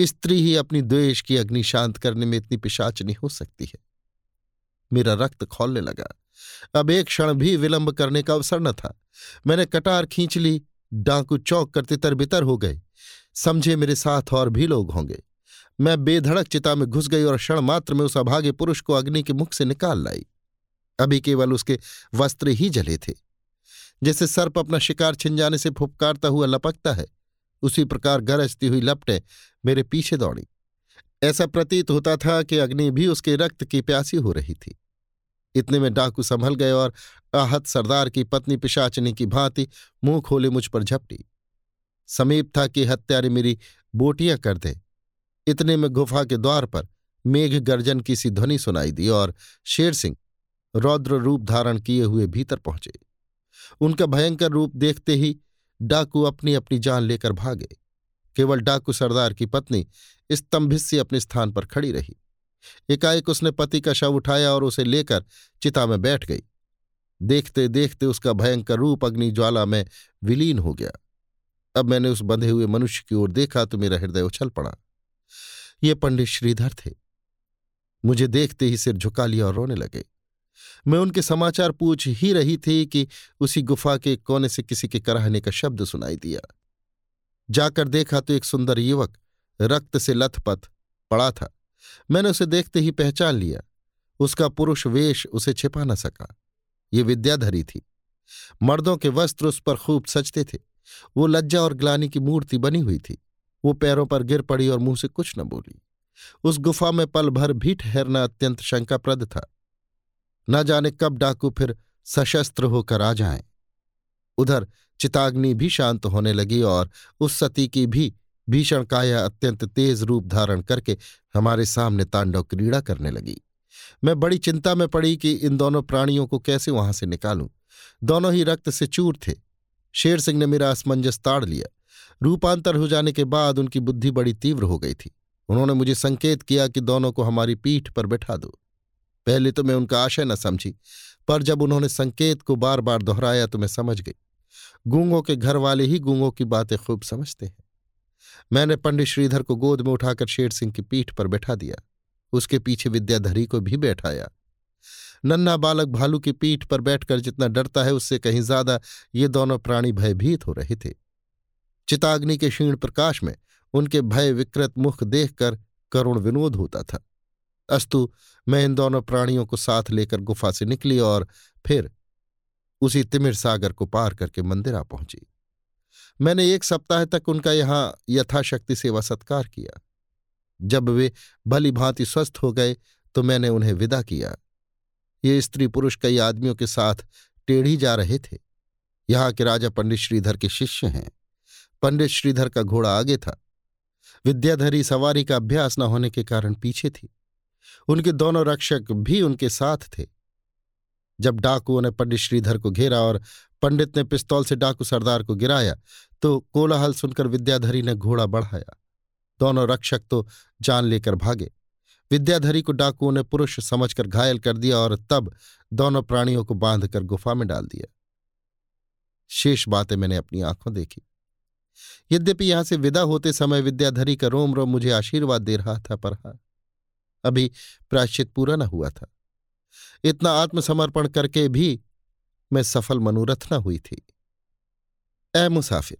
स्त्री ही अपनी द्वेष की अग्नि शांत करने में इतनी पिशाचनी हो सकती है। मेरा रक्त खोलने लगा। अब एक क्षण भी विलंब करने का अवसर न था। मैंने कटार खींच ली, डांकू चौक करते तरबितर हो गए। समझे मेरे साथ और भी लोग होंगे। मैं बेधड़क चिता में घुस गई और क्षण मात्र में उस अभागे पुरुष को अग्नि के मुख से निकाल लाई। अभी केवल उसके वस्त्र ही जले थे। जैसे सर्प अपना शिकार छिन जाने से फुपकारता हुआ लपकता है, उसी प्रकार गरजती हुई लपटें मेरे पीछे दौड़ी। ऐसा प्रतीत होता था कि अग्नि भी उसके रक्त की प्यासी हो रही थी। इतने में डाकू संभल गए और आहत सरदार की पत्नी पिशाचनी की भांति मुँह खोले मुझ पर झपटी। समीप था कि हत्यारे मेरी बोटियाँ कर दे। इतने में गुफा के द्वार पर मेघ गर्जन की सी ध्वनि सुनाई दी और शेर सिंह रौद्र रूप धारण किए हुए भीतर पहुँचे। उनका भयंकर रूप देखते ही डाकू अपनी अपनी जान लेकर भागे। केवल डाकू सरदार की पत्नी स्तंभित से अपने स्थान पर खड़ी रही। एकाएक उसने पति का शव उठाया और उसे लेकर चिता में बैठ गई। देखते देखते उसका भयंकर रूप अग्नि ज्वाला में विलीन हो गया। अब मैंने उस बंधे हुए मनुष्य की ओर देखा तो मेरा हृदय उछल पड़ा। ये पंडित श्रीधर थे। मुझे देखते ही सिर झुका लिया और रोने लगे। मैं उनके समाचार पूछ ही रही थी कि उसी गुफा के कोने से किसी के कराहने का शब्द सुनाई दिया। जाकर देखा तो एक सुंदर युवक रक्त से लथपथ पड़ा था। मैंने उसे देखते ही पहचान लिया। उसका पुरुष वेश उसे छिपा न सका। ये विद्याधरी थी। मर्दों के वस्त्र उस पर खूब सजते थे। वो लज्जा और ग्लानी की मूर्ति बनी हुई थी। वो पैरों पर गिर पड़ी और मुँह से कुछ न बोली। उस गुफा में पल भर भी ठहरना अत्यंत शंकाप्रद था। न जाने कब डाकू फिर सशस्त्र होकर आ जाएँ। उधर चिताग्नि भी शांत होने लगी और उस सती की भी भीषण काया अत्यंत तेज रूप धारण करके हमारे सामने तांडव क्रीड़ा करने लगी। मैं बड़ी चिंता में पड़ी कि इन दोनों प्राणियों को कैसे वहाँ से निकालूं। दोनों ही रक्त से चूर थे। शेर सिंह ने मेरा असमंजस ताड़ लिया। रूपांतर हो जाने के बाद उनकी बुद्धि बड़ी तीव्र हो गई थी। उन्होंने मुझे संकेत किया कि दोनों को हमारी पीठ पर बैठा दो। पहले तो मैं उनका आशय न समझी, पर जब उन्होंने संकेत को बार बार दोहराया तो मैं समझ गई। गूंगों के घर वाले ही गूंगों की बातें खूब समझते हैं। मैंने पंडित श्रीधर को गोद में उठाकर शेर सिंह की पीठ पर बैठा दिया। उसके पीछे विद्याधरी को भी बैठाया। नन्ना बालक भालू की पीठ पर बैठकर जितना डरता है उससे कहीं ज़्यादा ये दोनों प्राणी भयभीत हो रहे थे। चिताग्नि के क्षीण प्रकाश में उनके भय विकृत मुख देखकर करुण विनोद होता था। अस्तु, मैं इन दोनों प्राणियों को साथ लेकर गुफा से निकली और फिर उसी तिमिर सागर को पार करके मंदिर पहुँची। मैंने एक सप्ताह तक उनका यहाँ यथाशक्ति सेवा सत्कार किया। जब वे भली भांति स्वस्थ हो गए तो मैंने उन्हें विदा किया। ये स्त्री पुरुष कई आदमियों के साथ टेढ़ी जा रहे थे। यहाँ के राजा पंडित श्रीधर के शिष्य हैं। पंडित श्रीधर का घोड़ा आगे था। विद्याधरी सवारी का अभ्यास न होने के कारण पीछे थी। उनके दोनों रक्षक भी उनके साथ थे। जब डाकुओं ने पंडित श्रीधर को घेरा और पंडित ने पिस्तौल से डाकू सरदार को गिराया तो कोलाहल सुनकर विद्याधरी ने घोड़ा बढ़ाया। दोनों रक्षक तो जान लेकर भागे। विद्याधरी को डाकुओं ने पुरुष समझकर घायल कर दिया और तब दोनों प्राणियों को बांधकर गुफा में डाल दिया। शेष बातें मैंने अपनी आँखों देखी। यद्यपि यहाँ से विदा होते समय विद्याधरी का रोम रोम मुझे आशीर्वाद दे रहा था, पर हा, अभी प्राश्चित पूरा न हुआ था। इतना आत्मसमर्पण करके भी मैं सफल मनोरथ न हुई थी। ए मुसाफिर,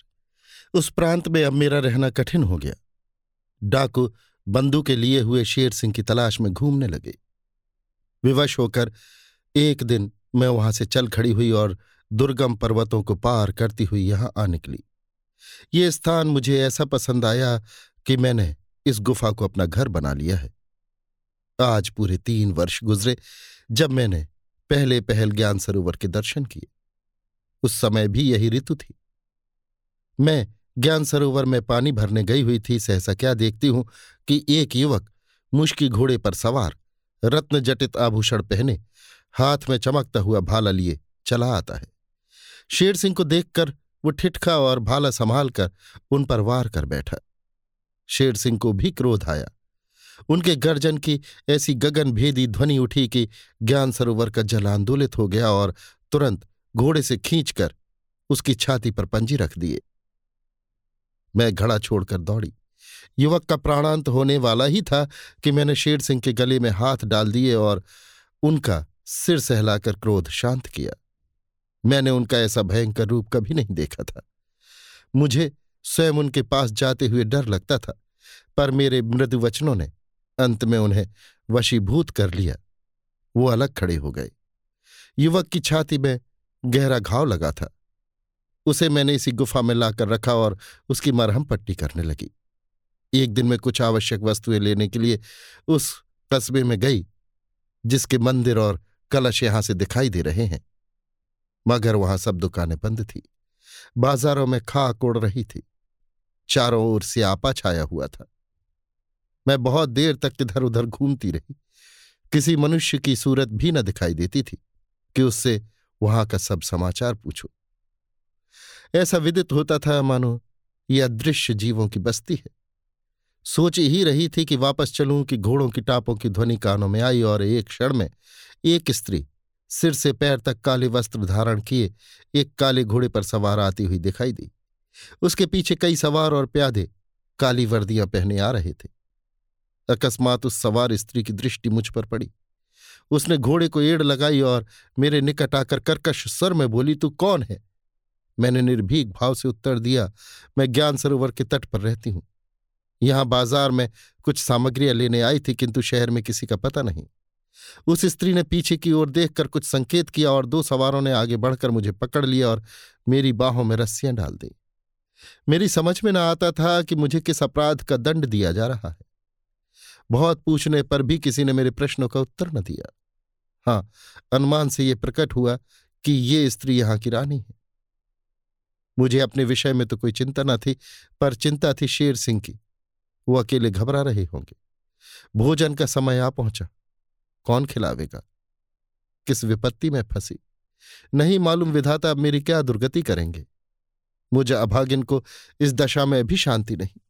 उस प्रांत में अब मेरा रहना कठिन हो गया। डाकू बंदू के लिए हुए शेर सिंह की तलाश में घूमने लगे। विवश होकर एक दिन मैं वहाँ से चल खड़ी हुई और दुर्गम पर्वतों को पार करती हुई यहाँ आ निकली। ये स्थान मुझे ऐसा पसंद आया कि मैंने इस गुफा को अपना घर बना लिया है। आज पूरे तीन वर्ष गुजरे जब मैंने पहले पहल ज्ञान सरोवर के दर्शन किए। उस समय भी यही ऋतु थी। मैं ज्ञान सरोवर में पानी भरने गई हुई थी, सहसा क्या देखती हूँ कि एक युवक मुश्की घोड़े पर सवार, रत्न जटित आभूषण पहने, हाथ में चमकता हुआ भाला लिए चला आता है। शेर सिंह को देखकर वो ठिठका और भाला संभाल कर उन पर वार कर बैठा। शेर सिंह को भी क्रोध आया। उनके गर्जन की ऐसी गगन भेदी ध्वनि उठी कि ज्ञान सरोवर का जल आंदोलित हो गया और तुरंत घोड़े से खींचकर उसकी छाती पर पंजी रख दिए। मैं घड़ा छोड़कर दौड़ी। युवक का प्राणांत होने वाला ही था कि मैंने शेर सिंह के गले में हाथ डाल दिए और उनका सिर सहलाकर क्रोध शांत किया। मैंने उनका ऐसा भयंकर रूप कभी नहीं देखा था। मुझे स्वयं उनके पास जाते हुए डर लगता था, पर मेरे मृदु वचनों ने अंत में उन्हें वशीभूत कर लिया। वो अलग खड़े हो गए। युवक की छाती में गहरा घाव लगा था। उसे मैंने इसी गुफा में लाकर रखा और उसकी मरहम पट्टी करने लगी। एक दिन में कुछ आवश्यक वस्तुएँ लेने के लिए उस कस्बे में गई, जिसके मंदिर और कलश यहाँ से दिखाई दे रहे हैं। मगर वहाँ सब दुकानें बंद थी। बाजारों में खाक उड़ रही थी। चारों ओर से आपा छाया हुआ था। मैं बहुत देर तक इधर उधर घूमती रही। किसी मनुष्य की सूरत भी न दिखाई देती थी कि उससे वहाँ का सब समाचार पूछो। ऐसा विदित होता था, मानो ये अदृश्य जीवों की बस्ती है। सोच ही रही थी कि वापस चलूँ कि घोड़ों की टापों की ध्वनि कानों में आई और एक क्षण में एक स्त्री सिर से पैर तक काले वस्त्र धारण किए, एक काले घोड़े पर सवार आती हुई दिखाई दी। उसके पीछे कई सवार और प्यादे काली वर्दियाँ पहने आ रहे थे। अकस्मात उस सवार स्त्री की दृष्टि मुझ पर पड़ी। उसने घोड़े को एड़ लगाई और मेरे निकट आकर कर्कश स्वर में बोली, तू कौन है? मैंने निर्भीक भाव से उत्तर दिया, मैं ज्ञान सरोवर के तट पर रहती हूँ। यहाँ बाज़ार में कुछ सामग्रियाँ लेने आई थी, किंतु शहर में किसी का पता नहीं। उस स्त्री ने पीछे की ओर देखकर कुछ संकेत किया और दो सवारों ने आगे बढ़कर मुझे पकड़ लिया और मेरी बाहों में रस्सियाँ डाल दी। मेरी समझ में न आता था कि मुझे किस अपराध का दंड दिया जा रहा है। बहुत पूछने पर भी किसी ने मेरे प्रश्नों का उत्तर न दिया। हाँ अनुमान से यह प्रकट हुआ कि ये स्त्री यहाँ की रानी है। मुझे अपने विषय में तो कोई चिंता न थी, पर चिंता थी शेर सिंह की। वो अकेले घबरा रहे होंगे। भोजन का समय आ पहुँचा। कौन खिलावेगा? किस विपत्ति में फंसी? नहीं मालूम विधाता अब मेरी क्या दुर्गति करेंगे। मुझे अभागिन को इस दशा में भी शांति नहीं।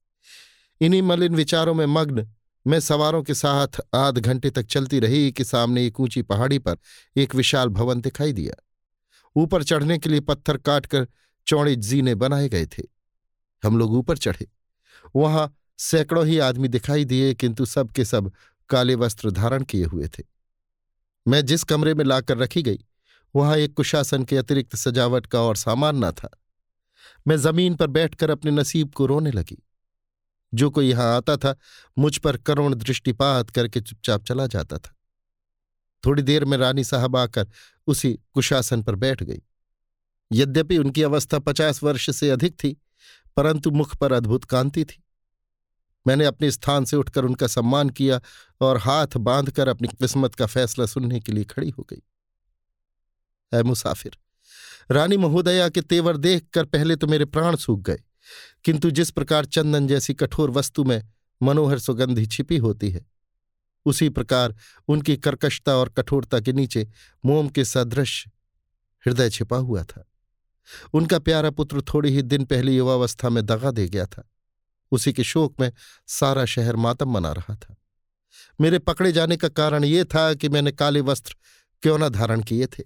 इन्हीं मलिन विचारों में मग्न, मैं सवारों के साथ आध घंटे तक चलती रही कि सामने एक ऊँची पहाड़ी पर एक विशाल भवन दिखाई दिया। ऊपर चढ़ने के लिए पत्थर काटकर चौड़े जीने बनाए गए थे। हम लोग ऊपर चढ़े। वहाँ सैकड़ों ही आदमी दिखाई दिए, किंतु सबके सब काले वस्त्र धारण किए हुए थे। मैं जिस कमरे में लाकर रखी गई, वहाँ एक कुशासन के अतिरिक्त सजावट का और सामान न था। मैं ज़मीन पर बैठकर अपने नसीब को रोने लगी। जो कोई यहाँ आता था, मुझ पर करुण दृष्टिपात करके चुपचाप चला जाता था। थोड़ी देर में रानी साहब आकर उसी कुशासन पर बैठ गई। यद्यपि उनकी अवस्था पचास वर्ष से अधिक थी, परंतु मुख पर अद्भुत कांति थी। मैंने अपने स्थान से उठकर उनका सम्मान किया और हाथ बांधकर अपनी किस्मत का फैसला सुनने के लिए खड़ी हो गई। है मुसाफिर, रानी महोदया के तेवर देख कर पहले तो मेरे प्राण सूख गए, किंतु जिस प्रकार चंदन जैसी कठोर वस्तु में मनोहर सुगंधि छिपी होती है, उसी प्रकार उनकी कर्कशता और कठोरता के नीचे मोम के सदृश हृदय छिपा हुआ था। उनका प्यारा पुत्र थोड़ी ही दिन पहले युवावस्था में दगा दे गया था। उसी के शोक में सारा शहर मातम मना रहा था। मेरे पकड़े जाने का कारण ये था कि मैंने काले वस्त्र क्यों न धारण किए थे।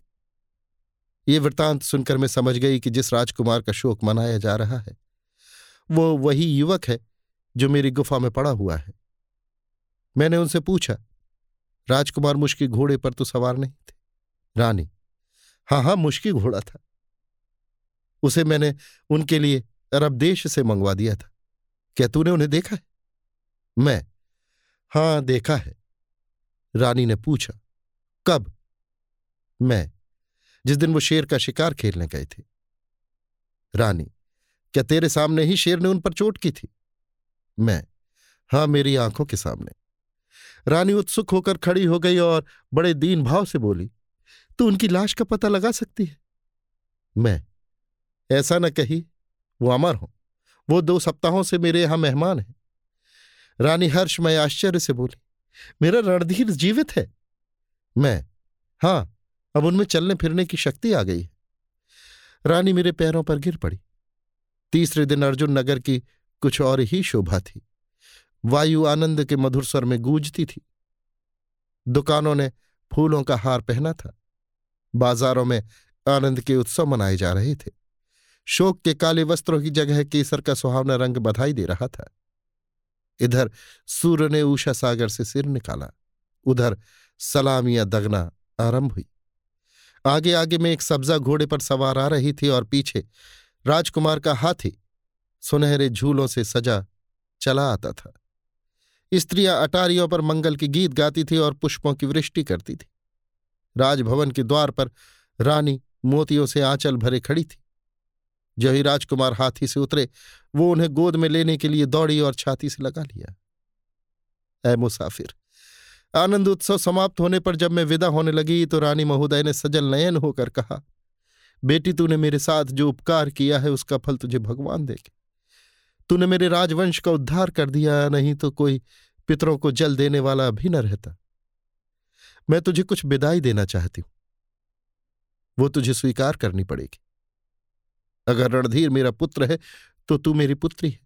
ये वृतांत सुनकर मैं समझ गई कि जिस राजकुमार का शोक मनाया जा रहा है, वो वही युवक है जो मेरी गुफा में पड़ा हुआ है। मैंने उनसे पूछा, राजकुमार मुश्किल घोड़े पर तो सवार नहीं थे? रानी। हाँ हाँ मुश्किल घोड़ा था। उसे मैंने उनके लिए अरब देश से मंगवा दिया था। क्या तूने उन्हें देखा है? मैं। हाँ, देखा है। रानी ने पूछा, कब? मैं, जिस दिन वो शेर का शिकार खेलने गए थे। रानी, क्या तेरे सामने ही शेर ने उन पर चोट की थी? मैं, हाँ, मेरी आँखों के सामने। रानी उत्सुक होकर खड़ी हो गई और बड़े दीन भाव से बोली, तू उनकी लाश का पता लगा सकती है? मैं, ऐसा न कही, वो अमर हो। वो दो सप्ताहों से मेरे यहाँ मेहमान है। रानी हर्षमय आश्चर्य से बोली, मेरा रणधीर जीवित है? मैं, हाँ, अब उनमें चलने फिरने की शक्ति आ गई है। रानी मेरे पैरों पर गिर पड़ी। तीसरे दिन अर्जुन नगर की कुछ और ही शोभा थी। वायु आनंद के मधुर स्वर में गूंजती थी। दुकानों ने फूलों का हार पहना था। बाजारों में आनंद के उत्सव मनाए जा रहे थे। शोक के काले वस्त्रों की जगह केसर का सुहावना रंग बधाई दे रहा था। इधर सूर्य ने ऊषा सागर से सिर निकाला। उधर सलामियाँ दगना आरंभ हुई। आगे आगे में एक सब्जा घोड़े पर सवार आ रही थी और पीछे राजकुमार का हाथी सुनहरे झूलों से सजा चला आता था। स्त्रियाँ अटारियों पर मंगल के गीत गाती थी और पुष्पों की वृष्टि करती थी। राजभवन के द्वार पर रानी मोतियों से आंचल भरे खड़ी थी। जो ही राजकुमार हाथी से उतरे, वो उन्हें गोद में लेने के लिए दौड़ी और छाती से लगा लिया। ऐ मुसाफिर, आनंद उत्सव समाप्त होने पर जब मैं विदा होने लगी तो रानी महोदय ने सजल नयन होकर कहा, बेटी, तूने मेरे साथ जो उपकार किया है, उसका फल तुझे भगवान देगे। तूने मेरे राजवंश का उद्धार कर दिया, नहीं तो कोई पितरों को जल देने वाला भी न रहता। मैं तुझे कुछ विदाई देना चाहती हूँ। वो तुझे स्वीकार करनी पड़ेगी। अगर रणधीर मेरा पुत्र है तो तू मेरी पुत्री है।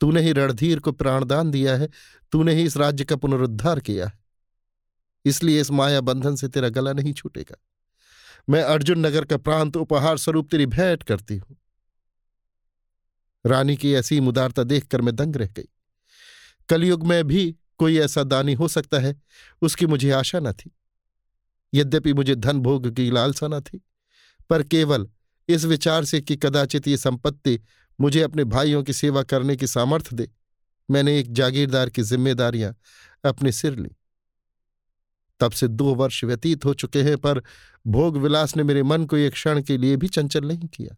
तूने ही रणधीर को प्राणदान दिया है, तूने ही इस राज्य का पुनरुद्धार किया है। इसलिए इस माया बंधन से तेरा गला नहीं छूटेगा। मैं अर्जुन नगर का प्रांत उपहार स्वरूप तेरी भेंट करती हूँ। रानी की ऐसी मुदारता देखकर मैं दंग रह गई। कलयुग में भी कोई ऐसा दानी हो सकता है, उसकी मुझे आशा न थी। यद्यपि मुझे धन भोग की लालसा न थी, पर केवल इस विचार से कि कदाचित ये संपत्ति मुझे अपने भाइयों की सेवा करने की सामर्थ्य दे। मैंने एक जागीरदार की जिम्मेदारियाँ अपने सिर ली। तब से दो वर्ष व्यतीत हो चुके हैं, पर भोग विलास ने मेरे मन को एक क्षण के लिए भी चंचल नहीं किया।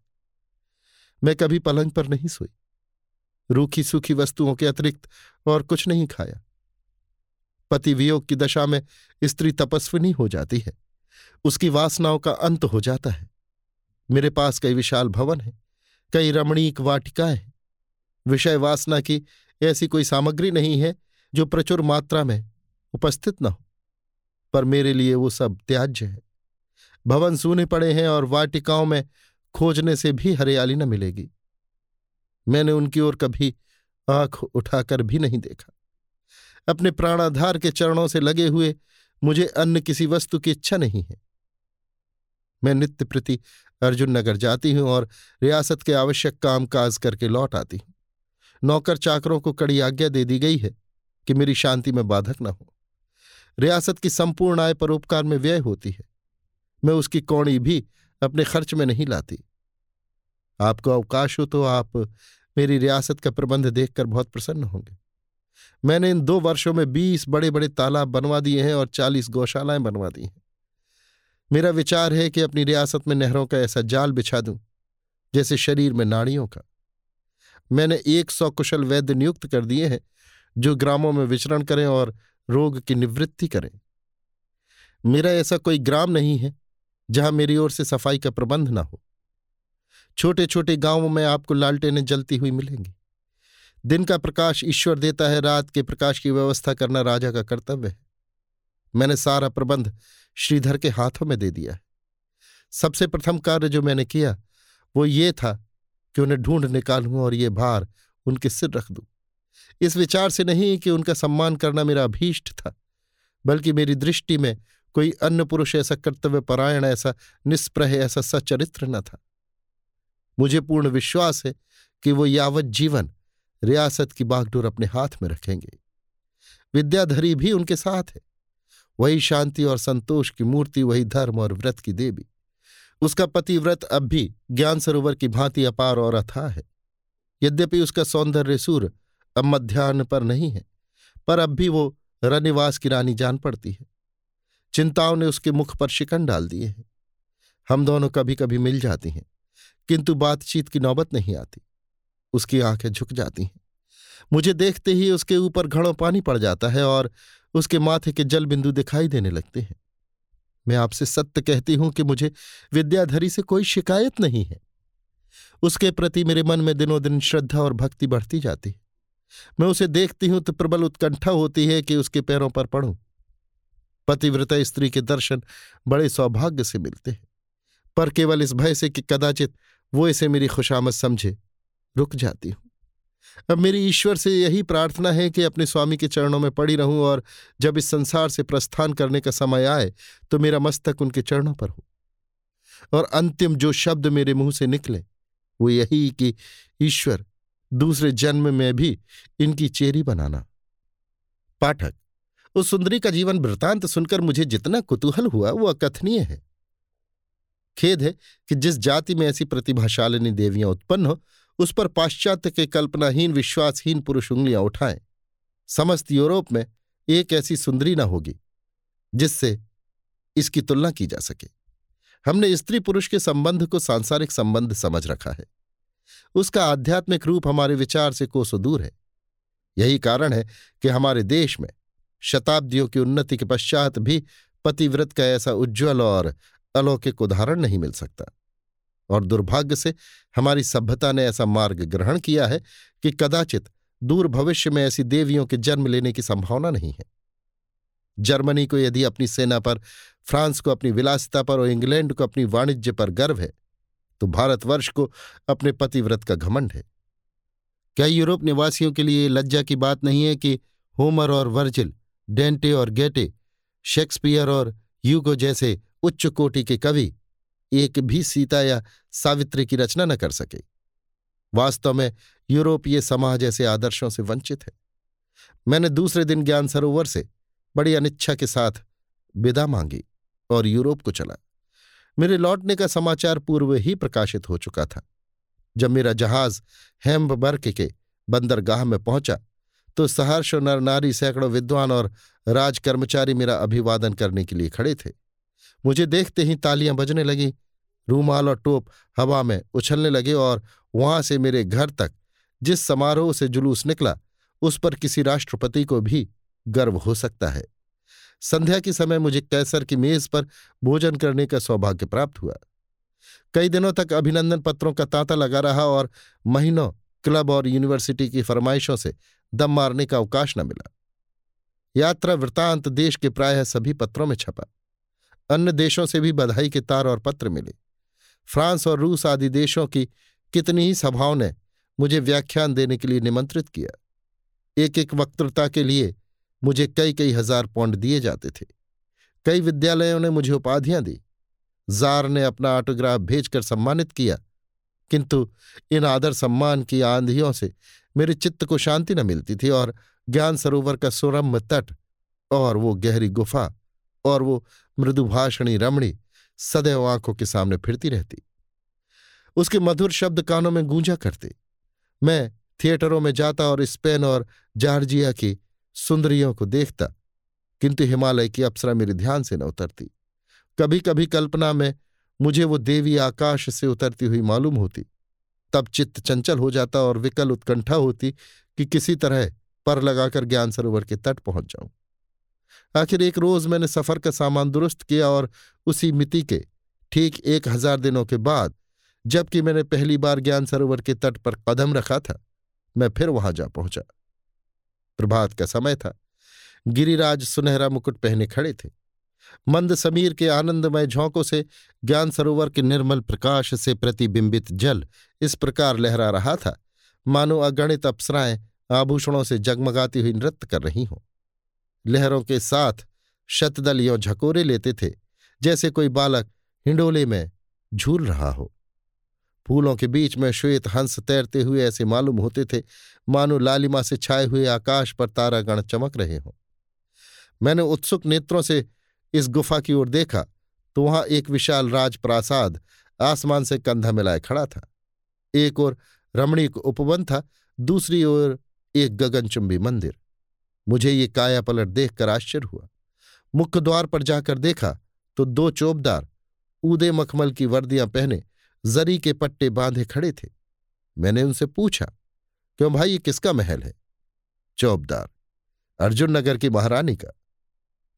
मैं कभी पलंग पर नहीं सोई। रूखी सूखी वस्तुओं के अतिरिक्त और कुछ नहीं खाया। पति वियोग की दशा में स्त्री तपस्विनी हो जाती है। उसकी वासनाओं का अंत हो जाता है। मेरे पास कई विशाल भवन है, कई रमणीक वाटिकाएँ विषय वासना की ऐसी कोई सामग्री नहीं है जो प्रचुर मात्रा में उपस्थित न हो, पर मेरे लिए वो सब त्याज्य है। भवन सूने पड़े हैं और वाटिकाओं में खोजने से भी हरियाली न मिलेगी। मैंने उनकी ओर कभी आँख उठाकर भी नहीं देखा। अपने प्राणाधार के चरणों से लगे हुए मुझे अन्य किसी वस्तु की इच्छा नहीं है। मैं नित्य प्रति अर्जुन नगर जाती हूँ और रियासत के आवश्यक काम काज करके लौट आती हूँ। नौकर चाकरों को कड़ी आज्ञा दे दी गई है कि मेरी शांति में बाधक न हो। रियासत की संपूर्ण आय परोपकार में व्यय होती है। मैं उसकी कौड़ी भी अपने खर्च में नहीं लाती। आपको अवकाश हो तो आप मेरी रियासत का प्रबंध देखकर बहुत प्रसन्न होंगे। मैंने इन दो वर्षों में बीस बड़े बड़े तालाब बनवा दिए हैं और चालीस गौशालाएँ बनवा दी हैं। मेरा विचार है कि अपनी रियासत में नहरों का ऐसा जाल बिछा दूँ, जैसे शरीर में नाड़ियों का। मैंने एक सौ कुशल वैद्य नियुक्त कर दिए हैं, जो ग्रामों में विचरण करें और रोग की निवृत्ति करें। मेरा ऐसा कोई ग्राम नहीं है, जहाँ मेरी ओर से सफ़ाई का प्रबंध ना हो। छोटे छोटे गाँवों में आपको लालटेनें जलती हुई मिलेंगी। दिन का प्रकाश ईश्वर देता है, रात के प्रकाश की व्यवस्था करना राजा का कर्तव्य है। मैंने सारा प्रबंध श्रीधर के हाथों में दे दिया। सबसे प्रथम कार्य जो मैंने किया, वो ये था कि उन्हें ढूंढ निकालूं और ये भार उनके सिर रख दूँ। इस विचार से नहीं कि उनका सम्मान करना मेरा अभीष्ट था, बल्कि मेरी दृष्टि में कोई अन्य पुरुष ऐसा कर्तव्य परायण ऐसा निष्प्रह, ऐसा सचरित्र न था। मुझे पूर्ण विश्वास है कि वो यावत जीवन रियासत की बागडोर अपने हाथ में रखेंगे। विद्याधरी भी उनके साथ है। वही शांति और संतोष की मूर्ति, वही धर्म और व्रत की देवी। उसका पतिव्रत अब भी ज्ञान सरोवर की भांति अपार और अथाह है। यद्यपि उसका सौंदर्य सूर अब मध्यान्ह पर नहीं है, पर अब भी वो रनिवास की रानी जान पड़ती है। चिंताओं ने उसके मुख पर शिकन डाल दिए हैं। हम दोनों कभी कभी मिल जाती हैं, किंतु बातचीत की नौबत नहीं आती। उसकी आँखें झुक जाती हैं। मुझे देखते ही उसके ऊपर घड़ों पानी पड़ जाता है और उसके माथे के जल बिंदु दिखाई देने लगते हैं। मैं आपसे सत्य कहती हूँ कि मुझे विद्याधरी से कोई शिकायत नहीं है। उसके प्रति मेरे मन में दिनों दिन श्रद्धा और भक्ति बढ़ती जाती है। मैं उसे देखती हूँ तो प्रबल उत्कंठा होती है कि उसके पैरों पर पढ़ूं पतिव्रता स्त्री के दर्शन बड़े सौभाग्य से मिलते हैं। पर केवल इस भय से कि कदाचित वो इसे मेरी खुशामद समझे। रुक जाती हूँ। अब मेरी ईश्वर से यही प्रार्थना है कि अपने स्वामी के चरणों में पड़ी रहूँ और जब इस संसार से प्रस्थान करने का समय आए तो मेरा मस्तक उनके चरणों पर हो। और अंतिम जो शब्द मेरे मुँह से निकले, वो यही कि, ईश्वर, दूसरे जन्म में भी इनकी चेरी बनाना। पाठक, उस सुंदरी का जीवन वृतांत सुनकर मुझे जितना कुतूहल हुआ, वो अकथनीय है। खेद है कि जिस जाति में ऐसी प्रतिभाशालिनी देवियाँ उत्पन्न हो उस पर पाश्चात्य के कल्पनाहीन, विश्वासहीन पुरुष उंगलियाँ उठाएँ। समस्त यूरोप में एक ऐसी सुंदरी न होगी, जिससे इसकी तुलना की जा सके। हमने स्त्री पुरुष के संबंध को सांसारिक संबंध समझ रखा है। उसका आध्यात्मिक रूप हमारे विचार से कोसों दूर है। यही कारण है कि हमारे देश में शताब्दियों की उन्नति के पश्चात भी पतिव्रत का ऐसा उज्ज्वल और अलौकिक उदाहरण नहीं मिल सकता। और दुर्भाग्य से हमारी सभ्यता ने ऐसा मार्ग ग्रहण किया है कि कदाचित दूर भविष्य में ऐसी देवियों के जन्म लेने की संभावना नहीं है। जर्मनी को यदि अपनी सेना पर, फ्रांस को अपनी विलासिता पर और इंग्लैंड को अपनी वाणिज्य पर गर्व है तो भारतवर्ष को अपने पतिव्रत का घमंड है। क्या यूरोप निवासियों के लिए लज्जा की बात नहीं है कि होमर और वर्जिल, डेंटे और गेटे, शेक्सपियर और यूगो जैसे उच्च कोटि के कवि एक भी सीता या सावित्री की रचना न कर सके। वास्तव में यूरोपीय समाज ऐसे आदर्शों से वंचित है। मैंने दूसरे दिन ज्ञान सरोवर से बड़ी अनिच्छा के साथ विदा मांगी और यूरोप को चला। मेरे लौटने का समाचार पूर्व ही प्रकाशित हो चुका था। जब मेरा जहाज़ हेम्बर्ग के बंदरगाह में पहुँचा तो सहर्ष नर नारी सैकड़ों विद्वान और राजकर्मचारी मेरा अभिवादन करने के लिए खड़े थे। मुझे देखते ही तालियाँ बजने लगी। रूमाल और टोप हवा में उछलने लगे और वहाँ से मेरे घर तक, जिस समारोह से जुलूस निकला, उस पर किसी राष्ट्रपति को भी गर्व हो सकता है। संध्या के समय मुझे कैसर की मेज पर भोजन करने का सौभाग्य प्राप्त हुआ। कई दिनों तक अभिनंदन पत्रों का तांता लगा रहा और महीनों क्लब और यूनिवर्सिटी की फरमाइशों से दम मारने का अवकाश न मिला। यात्रा वृतांत देश के प्रायः सभी पत्रों में छपा। अन्य देशों से भी बधाई के तार और पत्र मिले। फ्रांस और रूस आदि देशों की कितनी ही सभाओं ने मुझे व्याख्यान देने के लिए निमंत्रित किया। एक एक वक्तृता के लिए मुझे कई कई हज़ार पौंड दिए जाते थे। कई विद्यालयों ने मुझे उपाधियाँ दी। जार ने अपना ऑटोग्राफ भेजकर सम्मानित किया, किंतु इन आदर सम्मान की आंधियों से मेरे चित्त को शांति न मिलती थी और ज्ञान सरोवर का सुरम्य तट और वो गहरी गुफा और वो मृदुभाषणी रमणी सदैव आँखों के सामने फिरती रहती। उसके मधुर शब्द कानों में गूंजा करते। मैं थिएटरों में जाता और स्पेन और जार्जिया की सुंदरियों को देखता, किंतु हिमालय की अप्सरा मेरे ध्यान से न उतरती। कभी कभी कल्पना में मुझे वो देवी आकाश से उतरती हुई मालूम होती। तब चित्त चंचल हो जाता और विकल उत्कंठा होती कि किसी तरह पर लगाकर ज्ञान सरोवर के तट पहुँच जाऊँ। आखिर एक रोज मैंने सफ़र का सामान दुरुस्त किया और उसी मिति के, ठीक एक हज़ार दिनों के बाद, जबकि मैंने पहली बार ज्ञान सरोवर के तट पर कदम रखा था, मैं फिर वहाँ जा पहुँचा। प्रभात का समय था। गिरिराज सुनहरा मुकुट पहने खड़े थे। मंद समीर के आनंदमय झोंकों से ज्ञान सरोवर के निर्मल प्रकाश से प्रतिबिंबित जल इस प्रकार लहरा रहा था, मानो अगणित अप्सराएँ आभूषणों से जगमगाती हुई नृत्य कर रही हों। लहरों के साथ शतदल यो झकोरे लेते थे, जैसे कोई बालक हिंडोले में झूल रहा हो। फूलों के बीच में श्वेत हंस तैरते हुए ऐसे मालूम होते थे, मानो लालिमा से छाए हुए आकाश पर तारागण चमक रहे हों। मैंने उत्सुक नेत्रों से इस गुफा की ओर देखा तो वहाँ एक विशाल राजप्रासाद आसमान से कंधा मिलाए खड़ा था। एक ओर रमणीक उपवन था, दूसरी ओर एक गगनचुंबी मंदिर। मुझे ये काया पलट देखकर आश्चर्य हुआ। मुख्य द्वार पर जाकर देखा तो दो चोबदार ऊदे मखमल की वर्दियाँ पहने जरी के पट्टे बांधे खड़े थे। मैंने उनसे पूछा, क्यों भाई, ये किसका महल है? चौबदार अर्जुन नगर की महारानी का।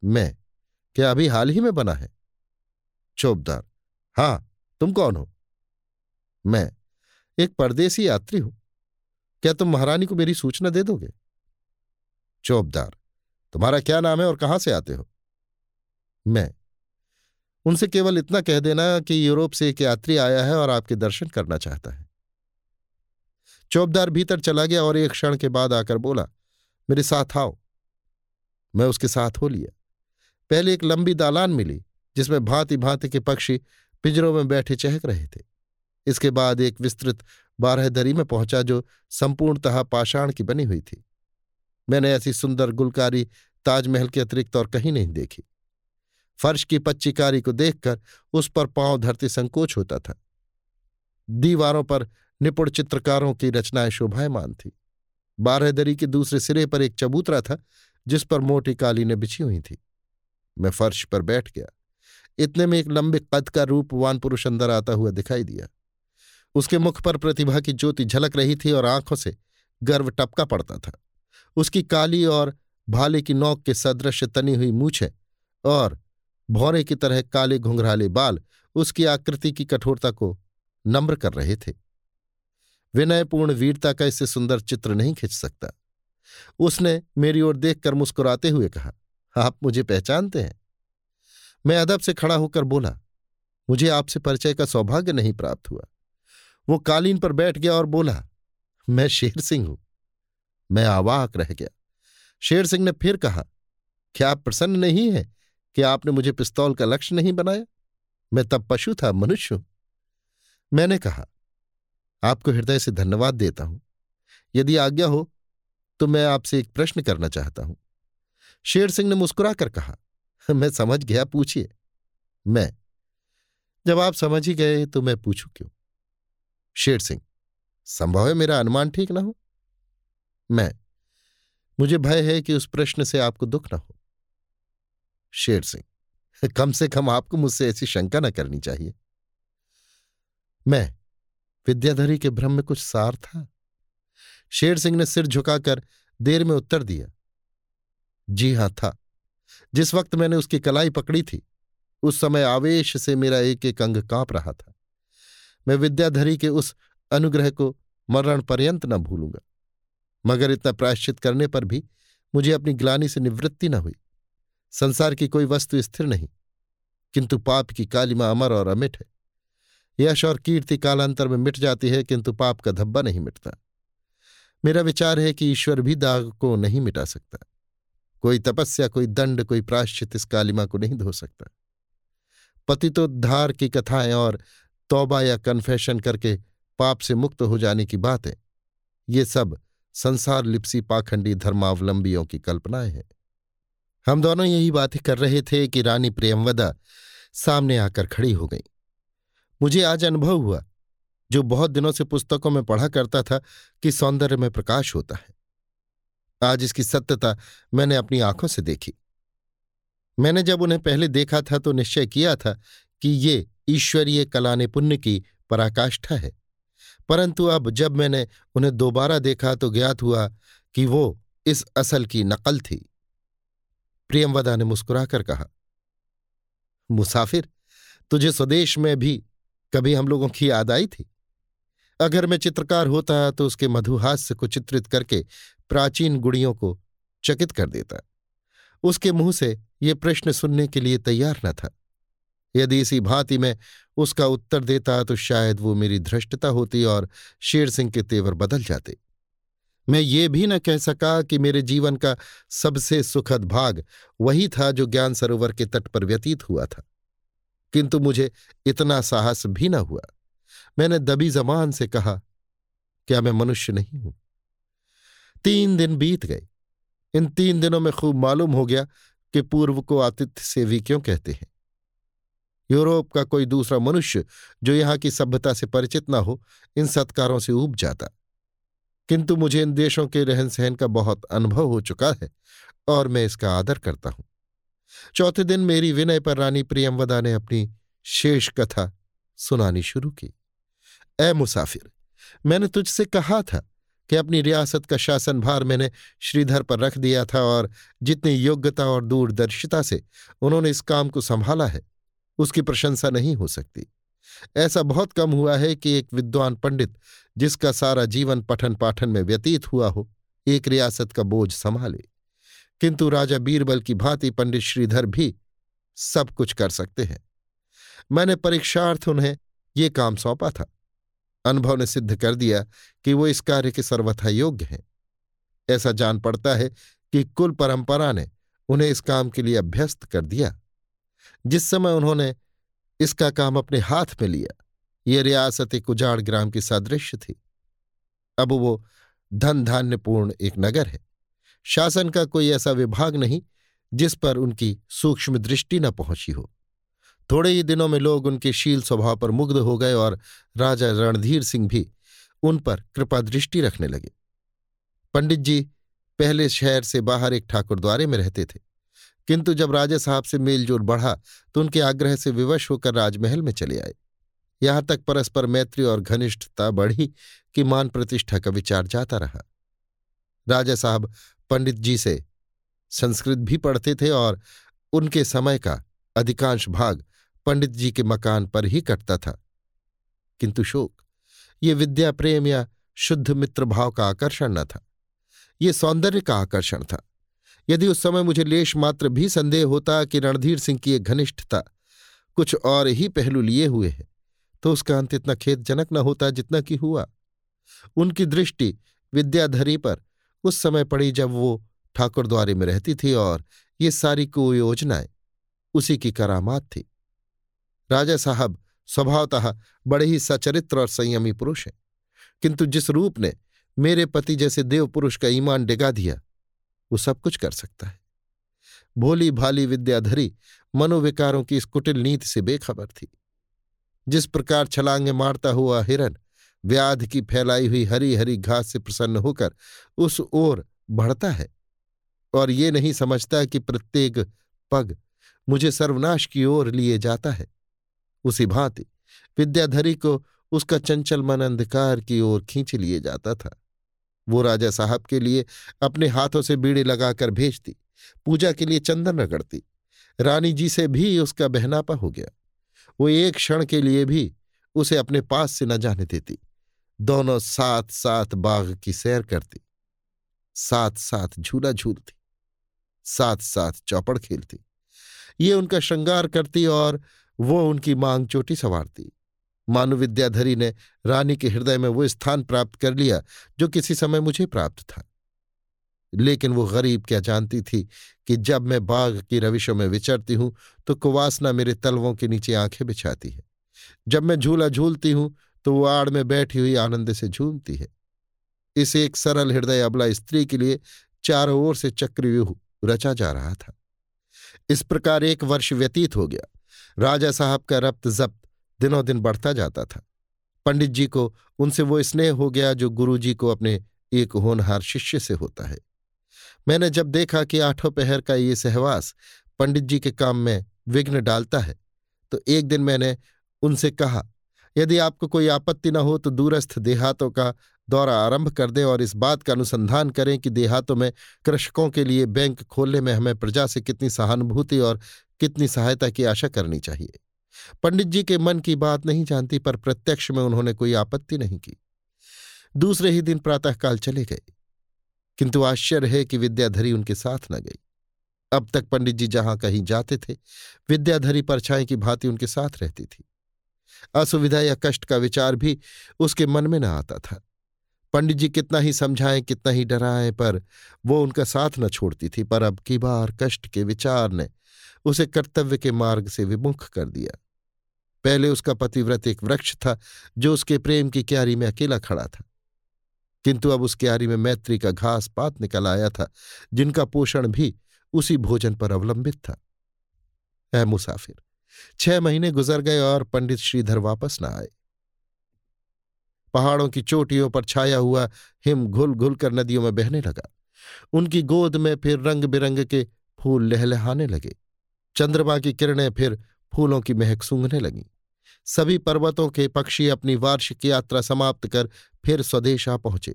मैं? क्या अभी हाल ही में बना है? चौबदार हाँ, तुम कौन हो? मैं एक परदेसी यात्री हूँ। क्या तुम महारानी को मेरी सूचना दे दोगे? चौबदार। तुम्हारा क्या नाम है और कहाँ से आते हो? मैं। उनसे केवल इतना कह देना कि यूरोप से एक यात्री आया है और आपके दर्शन करना चाहता है। चौबदार भीतर चला गया और एक क्षण के बाद आकर बोला, मेरे साथ आओ। मैं उसके साथ हो लिया। पहले एक लंबी दालान मिली, जिसमें भांति भांति के पक्षी पिंजरों में बैठे चहक रहे थे। इसके बाद एक विस्तृत बारहदरी में पहुँचा जो संपूर्णतः पाषाण की बनी हुई थी। मैंने ऐसी सुंदर गुलकारी ताजमहल के अतिरिक्त और कहीं नहीं देखी। फर्श की पच्चीकारी को देखकर उस पर पाँव धरते संकोच होता था। दीवारों पर निपुण चित्रकारों की रचनाएँ शोभायमान थी। बारहदरी के दूसरे सिरे पर एक चबूतरा था, जिस पर मोटी कालीनें बिछी हुई थी। मैं फर्श पर बैठ गया। इतने में एक लंबे कद का रूपवान पुरुष अंदर आता हुआ दिखाई दिया। उसके मुख पर प्रतिभा की ज्योति झलक रही थी और आँखों से गर्व टपका पड़ता था। उसकी काली और भाले की नौक के सदृश तनी हुई मूछे और भौरे की तरह काले घुंघराले बाल उसकी आकृति की कठोरता को नम्र कर रहे थे। विनयपूर्ण वीरता का इससे सुंदर चित्र नहीं खिंच सकता। उसने मेरी ओर देखकर मुस्कुराते हुए कहा, आप मुझे पहचानते हैं? मैं अदब से खड़ा होकर बोला, मुझे आपसे परिचय का सौभाग्य नहीं प्राप्त हुआ। वो कालीन पर बैठ गया और बोला, मैं शेर सिंह हूँ। मैं आवाक रह गया। शेर सिंह ने फिर कहा, क्या आप प्रसन्न नहीं है? कि आपने मुझे पिस्तौल का लक्ष्य नहीं बनाया? मैं तब पशु था, मनुष्य हूँ। मैंने कहा, आपको हृदय से धन्यवाद देता हूँ। यदि आज्ञा हो तो मैं आपसे एक प्रश्न करना चाहता हूँ। शेर सिंह ने मुस्कुराकर कहा, मैं समझ गया, पूछिए। मैं? जब आप समझ ही गए तो मैं पूछू क्यों? शेर सिंह, संभव है मेरा अनुमान ठीक ना हो? मैं। मुझे भय है कि उस प्रश्न से आपको दुख ना हो। शेर सिंह, कम से कम आपको मुझसे ऐसी शंका न करनी चाहिए। मैं, विद्याधरी के भ्रम में कुछ सार था। शेर सिंह ने सिर झुकाकर देर में उत्तर दिया। जी हाँ, था। जिस वक्त मैंने उसकी कलाई पकड़ी थी, उस समय आवेश से मेरा एक एक अंग काँप रहा था। मैं विद्याधरी के उस अनुग्रह को मरण पर्यंत न भूलूँगा। मगर इतना प्रायश्चित करने पर भी मुझे अपनी ग्लानी से निवृत्ति न हुई। संसार की कोई वस्तु स्थिर नहीं, किंतु पाप की कालिमा अमर और अमिट है। यश और कीर्ति कालांतर में मिट जाती है, किंतु पाप का धब्बा नहीं मिटता। मेरा विचार है कि ईश्वर भी दाग को नहीं मिटा सकता। कोई तपस्या, कोई दंड, कोई प्राश्चित इस कालिमा को नहीं धो सकता। पतितोद्धार की कथाएँ और तौबा या कन्फेशन करके पाप से मुक्त हो जाने की बातें, ये सब संसार लिप्सी पाखंडी धर्मावलंबियों की कल्पनाएँ हैं। हम दोनों यही बातें कर रहे थे कि रानी प्रेमवदा सामने आकर खड़ी हो गई। मुझे आज अनुभव हुआ, जो बहुत दिनों से पुस्तकों में पढ़ा करता था, कि सौंदर्य में प्रकाश होता है। आज इसकी सत्यता मैंने अपनी आँखों से देखी। मैंने जब उन्हें पहले देखा था तो निश्चय किया था कि ये ईश्वरीय कलाने पुण्य की पराकाष्ठा है। परंतु अब जब मैंने उन्हें दोबारा देखा तो ज्ञात हुआ कि वो इस असल की नकल थी। प्रियमवदा ने मुस्कुराकर कहा, मुसाफिर, तुझे स्वदेश में भी कभी हम लोगों की याद आई थी? अगर मैं चित्रकार होता तो उसके मधुहास्य को चित्रित करके प्राचीन गुड़ियों को चकित कर देता। उसके मुँह से ये प्रश्न सुनने के लिए तैयार न था। यदि इसी भांति में उसका उत्तर देता तो शायद वो मेरी धृष्टता होती और शेर सिंह के तेवर बदल जाते। मैं ये भी न कह सका कि मेरे जीवन का सबसे सुखद भाग वही था जो ज्ञान सरोवर के तट पर व्यतीत हुआ था। किंतु मुझे इतना साहस भी न हुआ। मैंने दबी जमान से कहा, क्या मैं मनुष्य नहीं हूँ? तीन दिन बीत गए। इन तीन दिनों में खूब मालूम हो गया कि पूर्व को आतिथ्य सेवी क्यों कहते हैं। यूरोप का कोई दूसरा मनुष्य जो यहाँ की सभ्यता से परिचित ना हो, इन सत्कारों से ऊब जाता। किंतु मुझे इन देशों के रहन सहन का बहुत अनुभव हो चुका है, और मैं इसका आदर करता हूँ। चौथे दिन मेरी विनय पर रानी प्रियमवदा ने अपनी शेष कथा सुनानी शुरू की। ए मुसाफिर, मैंने तुझसे कहा था कि अपनी रियासत का शासनभार मैंने श्रीधर पर रख दिया था और जितनी योग्यता और दूरदर्शिता से उन्होंने इस काम को संभाला है उसकी प्रशंसा नहीं हो सकती। ऐसा बहुत कम हुआ है कि एक विद्वान पंडित, जिसका सारा जीवन पठन पाठन में व्यतीत हुआ हो, एक रियासत का बोझ संभाले। किंतु राजा बीरबल की भांति पंडित श्रीधर भी सब कुछ कर सकते हैं। मैंने परीक्षार्थ उन्हें ये काम सौंपा था। अनुभव ने सिद्ध कर दिया कि वो इस कार्य के सर्वथा योग्य हैं। ऐसा जान पड़ता है कि कुल परंपरा ने उन्हें इस काम के लिए अभ्यस्त कर दिया। जिस समय उन्होंने इसका काम अपने हाथ में लिया, ये रियासत एक उजाड़ ग्राम की सादृश्य थी। अब वो धन धान्यपूर्ण एक नगर है। शासन का कोई ऐसा विभाग नहीं, जिस पर उनकी सूक्ष्म दृष्टि न पहुँची हो। थोड़े ही दिनों में लोग उनके शील स्वभाव पर मुग्ध हो गए और राजा रणधीर सिंह भी उन पर कृपा दृष्टि रखने लगे। पंडित जी पहले शहर से बाहर एक ठाकुर द्वारे में रहते थे। किंतु जब राजा साहब से मेलजोल बढ़ा तो उनके आग्रह से विवश होकर राजमहल में चले आए। यहाँ तक परस्पर मैत्री और घनिष्ठता बढ़ी कि मान प्रतिष्ठा का विचार जाता रहा। राजा साहब पंडित जी से संस्कृत भी पढ़ते थे और उनके समय का अधिकांश भाग पंडित जी के मकान पर ही कटता था। किंतु शोक, ये विद्या प्रेम या शुद्ध मित्र भाव का आकर्षण न था। ये सौंदर्य का आकर्षण था। यदि उस समय मुझे लेश मात्र भी संदेह होता कि रणधीर सिंह की एक घनिष्ठता कुछ और ही पहलू लिए हुए है तो उसका अंत इतना खेदजनक न होता जितना कि हुआ। उनकी दृष्टि विद्याधरी पर उस समय पड़ी जब वो ठाकुर द्वारे में रहती थी और ये सारी कुयोजनाएँ उसी की करामात थी। राजा साहब स्वभावतः बड़े ही सचरित्र और संयमी पुरुष हैं, किंतु जिस रूप ने मेरे पति जैसे देव पुरुष का ईमान डिगा दिया वो सब कुछ कर सकता है। भोली भाली विद्याधरी मनोविकारों की इस कुटिल नीति से बेखबर थी। जिस प्रकार छलांगे मारता हुआ हिरन व्याध की फैलाई हुई हरी हरी घास से प्रसन्न होकर उस ओर बढ़ता है और ये नहीं समझता कि प्रत्येक पग मुझे सर्वनाश की ओर लिए जाता है। उसी भांति विद्याधरी को उसका चंचल मन अंधकार की ओर खींच लिए जाता था। वो राजा साहब के लिए अपने हाथों से बीड़े लगाकर भेजती, पूजा के लिए चंदन रगड़ती, रानी जी से भी उसका बहनापा हो गया। वो एक क्षण के लिए भी उसे अपने पास से न जाने देती, दोनों साथ साथ बाघ की सैर करती साथ साथ झूला झूलती साथ साथ चौपड़ खेलती। ये उनका श्रृंगार करती और वो उनकी मांग चोटी संवारती। मानु विद्याधरी ने रानी के हृदय में वो स्थान प्राप्त कर लिया, जो किसी समय मुझे प्राप्त था। लेकिन वो गरीब क्या जानती थी कि जब मैं बाघ की रविशों में विचरती हूँ तो कुवासना मेरे तलवों के नीचे आँखें बिछाती है। जब मैं झूला झूलती हूँ तो वो आड़ में बैठी हुई आनंद से झूमती है। इस एक सरल हृदय अबला स्त्री के लिए चारों ओर से चक्रव्यूह रचा जा रहा था। इस प्रकार एक वर्ष व्यतीत हो गया। राजा साहब का रक्त जब्त दिनों दिन बढ़ता जाता था। पंडित जी को, उनसे वो स्नेह हो गया जो गुरु जी को अपने एक होनहार शिष्य से होता है। मैंने जब देखा कि आठों पहर का ये सहवास पंडित जी के काम में विघ्न डालता है तो एक दिन मैंने उनसे कहा, यदि आपको कोई आपत्ति न हो तो दूरस्थ देहातों का दौरा आरंभ कर दें और इस बात का अनुसंधान करें कि देहातों में कृषकों के लिए बैंक खोलने में हमें प्रजा से कितनी सहानुभूति और कितनी सहायता की आशा करनी चाहिए। पंडित जी के मन की बात नहीं जानती, पर प्रत्यक्ष में उन्होंने कोई आपत्ति नहीं की। दूसरे ही दिन प्रातःकाल चले गए, किंतु आश्चर्य है कि विद्याधरी उनके साथ न गई। अब तक पंडित जी जहाँ कहीं जाते थे, विद्याधरी परछाई की भांति उनके साथ रहती थी। असुविधा या कष्ट का विचार भी उसके मन में न आता था। पंडित जी कितना ही समझाएँ, कितना ही डराएँ, पर वो उनका साथ न छोड़ती थी, पर अब की बार कष्ट के विचार ने उसे कर्तव्य के मार्ग से विमुख कर दिया। पहले उसका पतिव्रत एक वृक्ष था, जो उसके प्रेम की क्यारी में अकेला खड़ा था। किंतु अब उस क्यारी में मैत्री का घास पात निकल आया था, जिनका पोषण भी उसी भोजन पर अवलंबित था। ऐ मुसाफिर, छह महीने गुजर गए और पंडित श्रीधर वापस न आए। पहाड़ों की चोटियों पर छाया हुआ हिम घुल घुल कर नदियों में बहने लगा। उनकी गोद में फिर रंग बिरंग के फूल लहलहाने लगे। चंद्रमा की किरणें फिर फूलों की महक सूंघने लगीं। सभी पर्वतों के पक्षी अपनी वार्षिक यात्रा समाप्त कर फिर स्वदेश आ पहुँचे।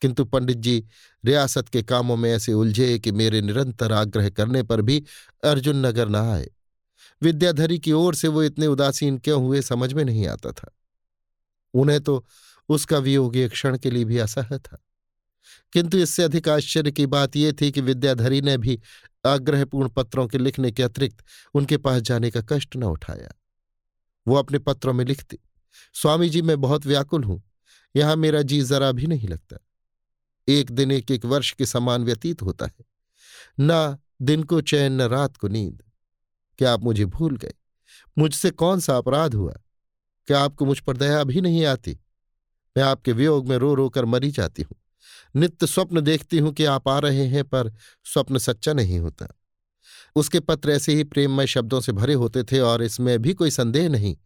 किंतु पंडित जी, रियासत के कामों में ऐसे उलझे कि मेरे निरंतर आग्रह करने पर भी अर्जुन नगर न आए। विद्याधरी की ओर से वो इतने उदासीन क्यों हुए समझ में नहीं आता था। उन्हें तो उसका वियोग एक क्षण के लिए भी असह था। किंतु इससे अधिक आश्चर्य की बात यह थी कि विद्याधरी ने भी आग्रहपूर्ण पत्रों के लिखने के अतिरिक्त उनके पास जाने का कष्ट न उठाया। वो अपने पत्रों में लिखती, स्वामी जी, मैं बहुत व्याकुल हूँ, यहाँ मेरा जी जरा भी नहीं लगता। एक दिन एक एक वर्ष के समान व्यतीत होता है। न दिन को चैन, न रात को नींद। क्या आप मुझे भूल गए? मुझसे कौन सा अपराध हुआ? क्या आपको मुझ पर दया भी नहीं आती? मैं आपके वियोग में रो रो कर मरी जाती हूँ। नित्य स्वप्न देखती हूँ कि आप आ रहे हैं, पर स्वप्न सच्चा नहीं होता। उसके पत्र ऐसे ही प्रेममय शब्दों से भरे होते थे और इसमें भी कोई संदेह नहीं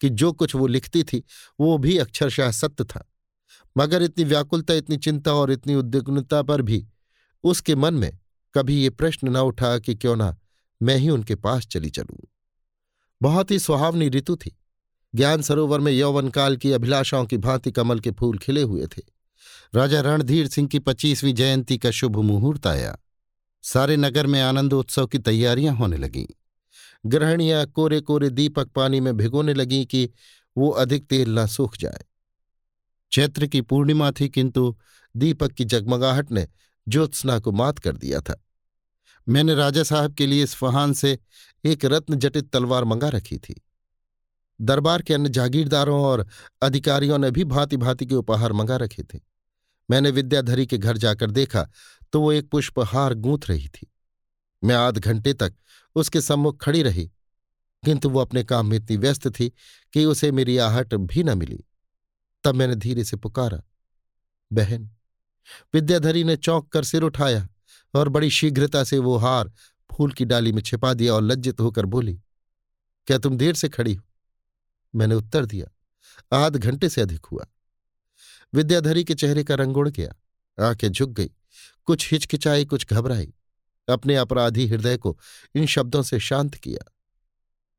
कि जो कुछ वो लिखती थी, वो भी अक्षरशाह सत्य था। मगर इतनी व्याकुलता, इतनी चिंता और इतनी उद्विग्नता पर भी उसके मन में कभी ये प्रश्न न उठा कि क्यों ना मैं ही उनके पास चली चलूँ। बहुत ही सुहावनी ऋतु थी। ज्ञान सरोवर में यौवन काल की अभिलाषाओं की भांति कमल के फूल खिले हुए थे। राजा रणधीर सिंह की पच्चीसवीं जयंती का शुभ मुहूर्त आया। सारे नगर में आनंदोत्सव की तैयारियाँ होने लगीं। ग्रहणियाँ कोरे कोरे दीपक पानी में भिगोने लगीं कि वो अधिक तेल न सूख जाए। चैत्र की पूर्णिमा थी किंतु दीपक की जगमगाहट ने ज्योत्सना को मात कर दिया था। मैंने राजा साहब के लिए इस्फहान से एक रत्न जटित तलवार मंगा रखी थी। दरबार के अन्य जागीरदारों और अधिकारियों ने भी भांति भांति के उपहार मंगा रखे थे। मैंने विद्याधरी के घर जाकर देखा तो वो एक पुष्पहार गूंथ रही थी। मैं आध घंटे तक उसके सम्मुख खड़ी रही, किंतु वो अपने काम में इतनी व्यस्त थी कि उसे मेरी आहट भी न मिली। तब मैंने धीरे से पुकारा, बहन, विद्याधरी ने चौंक कर सिर उठाया और बड़ी शीघ्रता से वो हार फूल की डाली में छिपा दिया और लज्जित होकर बोली, क्या तुम देर से खड़ी हो? मैंने उत्तर दिया, आध घंटे से अधिक हुआ। विद्याधरी के चेहरे का रंग उड़ गया। आँखें झुक गई। कुछ हिचकिचाई, कुछ घबराई। अपने अपराधी हृदय को इन शब्दों से शांत किया।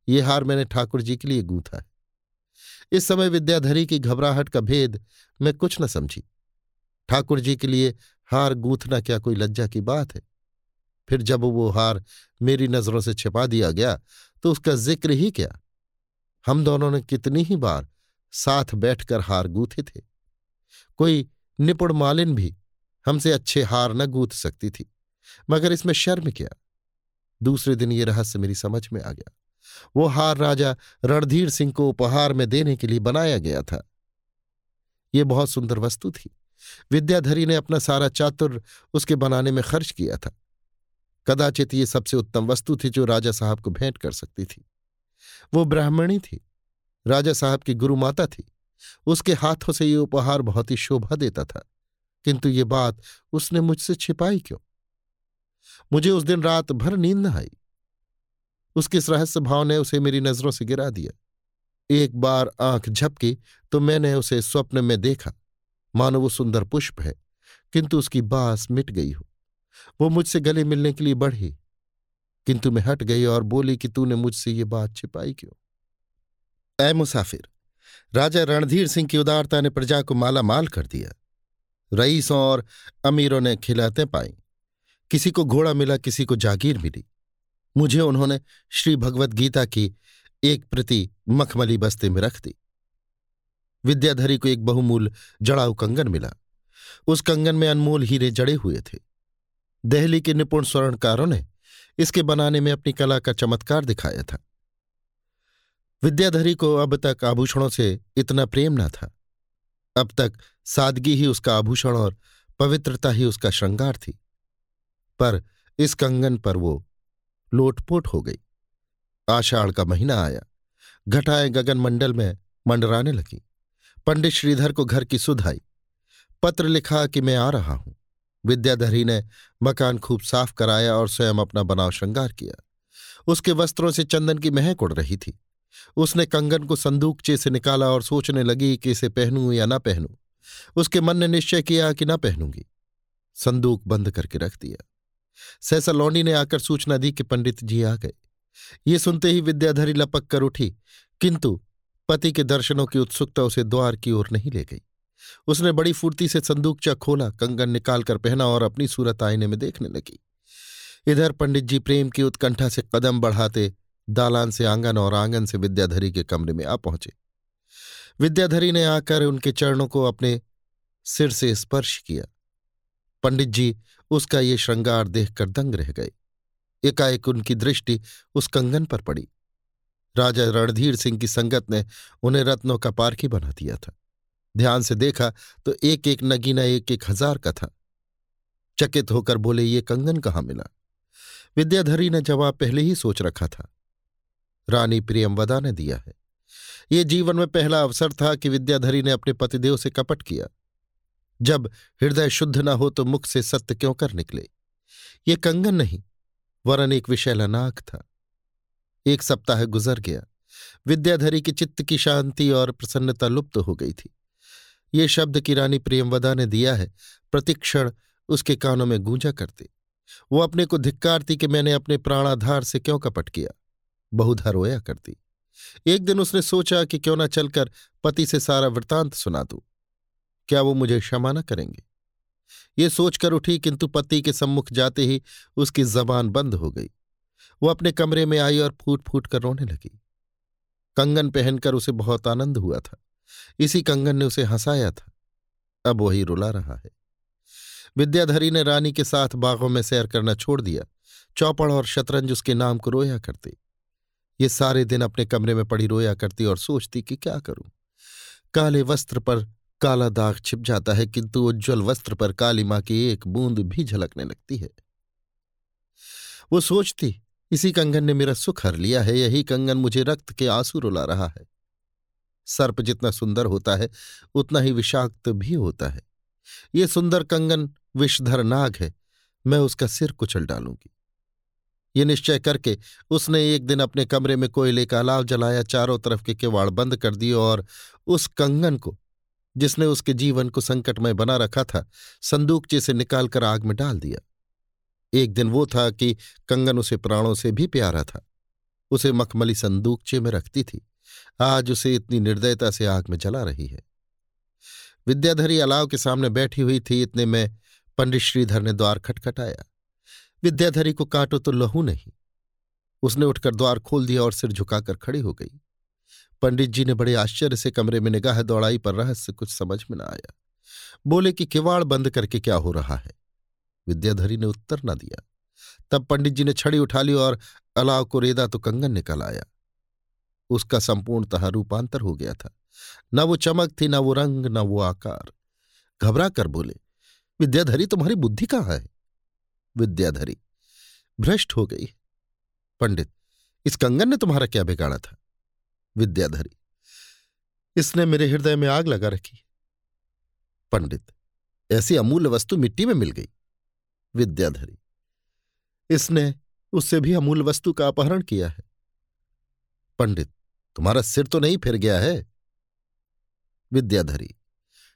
ये हार मैंने ठाकुर जी के लिए गूंथा है। इस समय विद्याधरी की घबराहट का भेद मैं कुछ न समझी। ठाकुर जी के लिए हार गूंथना क्या कोई लज्जा की बात है? फिर जब वो हार मेरी नज़रों से छिपा दिया गया तो उसका ज़िक्र ही क्या? हम दोनों ने कितनी ही बार साथ बैठकर हार गूथे थे। कोई निपुण मालिन भी हमसे अच्छे हार न गूथ सकती थी। मगर इसमें शर्म क्या? दूसरे दिन ये रहस्य मेरी समझ में आ गया। वो हार राजा रणधीर सिंह को उपहार में देने के लिए बनाया गया था। ये बहुत सुंदर वस्तु थी। विद्याधरी ने अपना सारा चातुर उसके बनाने में खर्च किया था। कदाचित ये सबसे उत्तम वस्तु थी जो राजा साहब को भेंट कर सकती थी। वो ब्राह्मणी थी। राजा साहब की गुरु माता थी। उसके हाथों से ये उपहार बहुत ही शोभा देता था, किंतु ये बात उसने मुझसे छिपाई क्यों? मुझे उस दिन रात भर नींद न आई। उसके इस रहस्य भाव ने उसे मेरी नज़रों से गिरा दिया। एक बार आँख झपकी तो मैंने उसे स्वप्न में देखा। मानो वो सुंदर पुष्प है, किंतु उसकी बास मिट गई हो। वो मुझसे गले मिलने के लिए बढ़ी, किंतु मैं हट गई और बोली कि तूने मुझसे ये बात छिपाई क्यों? ऐ मुसाफिर राजा रणधीर सिंह की उदारता ने प्रजा को माला माल कर दिया। रईसों और अमीरों ने खिलाते पाई। किसी को घोड़ा मिला, किसी को जागीर मिली। मुझे उन्होंने श्री भगवत गीता की एक प्रति मखमली बस्ते में रख दी। विद्याधरी को एक बहुमूल जड़ाऊ कंगन मिला। उस कंगन में अनमोल हीरे जड़े हुए थे। दहली के निपुण स्वर्णकारों ने इसके बनाने में अपनी कला का चमत्कार दिखाया था। विद्याधरी को अब तक आभूषणों से इतना प्रेम न था। अब तक सादगी ही उसका आभूषण और पवित्रता ही उसका श्रृंगार थी। पर इस कंगन पर वो लोटपोट हो गई। आषाढ़ का महीना आया। घटाएँ गगन मंडल में मंडराने लगी। पंडित श्रीधर को घर की सुध आई। पत्र लिखा कि मैं आ रहा हूँ। विद्याधरी ने मकान खूब साफ़ कराया और स्वयं अपना बनाव श्रृंगार किया। उसके वस्त्रों से चंदन की महक उड़ रही थी। उसने कंगन को संदूकचे से निकाला और सोचने लगी कि इसे पहनूं या न पहनूं। उसके मन ने निश्चय किया कि न पहनूँगी। संदूक बंद करके रख दिया। सहसा लौंडी ने आकर सूचना दी कि पंडित जी आ गए। ये सुनते ही विद्याधरी लपक कर उठी, किंतु पति के दर्शनों की उत्सुकता उसे द्वार की ओर नहीं ले गई। उसने बड़ी फुर्ती से संदूकचा खोला, कंगन निकालकर पहना और अपनी सूरत आईने में देखने लगी। इधर पंडित जी प्रेम की उत्कंठा से कदम बढ़ाते दालान से आँगन और आँगन से विद्याधरी के कमरे में आ पहुँचे। विद्याधरी ने आकर उनके चरणों को अपने सिर से स्पर्श किया। पंडित जी, उसका ये श्रृंगार देखकर दंग रह गए। एकाएक उनकी दृष्टि उस कंगन पर पड़ी। राजा रणधीर सिंह की संगत ने उन्हें रत्नों का पारखी बना दिया था। ध्यान से देखा तो एक एक नगीना एक एक हज़ार का था। चकित होकर बोले, ये कंगन कहाँ मिला? विद्याधरी ने जवाब पहले ही सोच रखा था। रानी प्रियमवदा ने दिया है। ये जीवन में पहला अवसर था कि विद्याधरी ने अपने पतिदेव से कपट किया। जब हृदय शुद्ध न हो तो मुख से सत्य क्यों कर निकले? ये कंगन नहीं, वरन एक विशैला नाक था। एक सप्ताह गुजर गया। विद्याधरी की चित्त की शांति और प्रसन्नता लुप्त हो गई थी। ये शब्द की रानी प्रेमवदा ने दिया है, प्रतिक्षण उसके कानों में गूंजा करते। वो अपने को धिक्कारती कि मैंने अपने प्राणाधार से क्यों कपट किया? बहुधा रोया करती। एक दिन उसने सोचा कि क्यों न चलकर पति से सारा वृतांत सुना दूँ। क्या वो मुझे क्षमा न करेंगे? ये सोचकर उठी, किंतु पति के सम्मुख जाते ही उसकी जबान बंद हो गई। वो अपने कमरे में आई और फूट फूट कर रोने लगी। कंगन पहनकर उसे बहुत आनंद हुआ था। इसी कंगन ने उसे हंसाया था। अब वही रुला रहा है। विद्याधरी ने रानी के साथ बागों में सैर करना छोड़ दिया। चौपड़ और शतरंज उसके नाम को रोया करते। ये सारे दिन अपने कमरे में पड़ी रोया करती और सोचती कि क्या करूँ। काले वस्त्र पर काला दाग छिप जाता है, किंतु उज्ज्वल वस्त्र पर काली माँ की एक बूंद भी झलकने लगती है। वो सोचती, इसी कंगन ने मेरा सुख हर लिया है, यही कंगन मुझे रक्त के आँसू रुला रहा है। सर्प जितना सुंदर होता है, उतना ही विषाक्त भी होता है। ये सुंदर कंगन विषधर नाग है, मैं उसका सिर कुचल डालूँगी। ये निश्चय करके उसने एक दिन अपने कमरे में कोयले का अलाव जलाया, चारों तरफ़ के किवाड़ बंद कर दिए और उस कंगन को, जिसने उसके जीवन को संकटमय बना रखा था संदूकचे से निकालकर आग में डाल दिया। एक दिन वो था कि कंगन उसे प्राणों से भी प्यारा था। उसे मखमली संदूकचे में रखती थी। आज उसे इतनी निर्दयता से आग में जला रही है। विद्याधरी अलाव के सामने बैठी हुई थी, इतने में पंडित श्रीधर ने द्वार खटखटाया। विद्याधरी को काटो तो लहू नहीं। उसने उठकर द्वार खोल दिया और सिर झुकाकर खड़ी हो गई। पंडित जी ने बड़े आश्चर्य से कमरे में निगाह दौड़ाई, पर रहस्य कुछ समझ में न आया। बोले कि किवाड़ बंद करके क्या हो रहा है? विद्याधरी ने उत्तर न दिया। तब पंडित जी ने छड़ी उठा ली और अलाव को रेदा तो कंगन निकल आया। उसका संपूर्णतः रूपांतर हो गया था। न वो चमक थी, न वो रंग, न वो आकार। घबरा कर बोले, विद्याधरी तुम्हारी बुद्धि कहाँ है? विद्याधरी। भ्रष्ट हो गई। पंडित, इस कंगन ने तुम्हारा क्या बिगाड़ा था? विद्याधरी, इसने मेरे हृदय में आग लगा रखी। पंडित, ऐसी अमूल्य वस्तु मिट्टी में मिल गई। विद्याधरी, इसने उससे भी अमूल्य वस्तु का अपहरण किया है। पंडित, तुम्हारा सिर तो नहीं फिर गया है? विद्याधरी,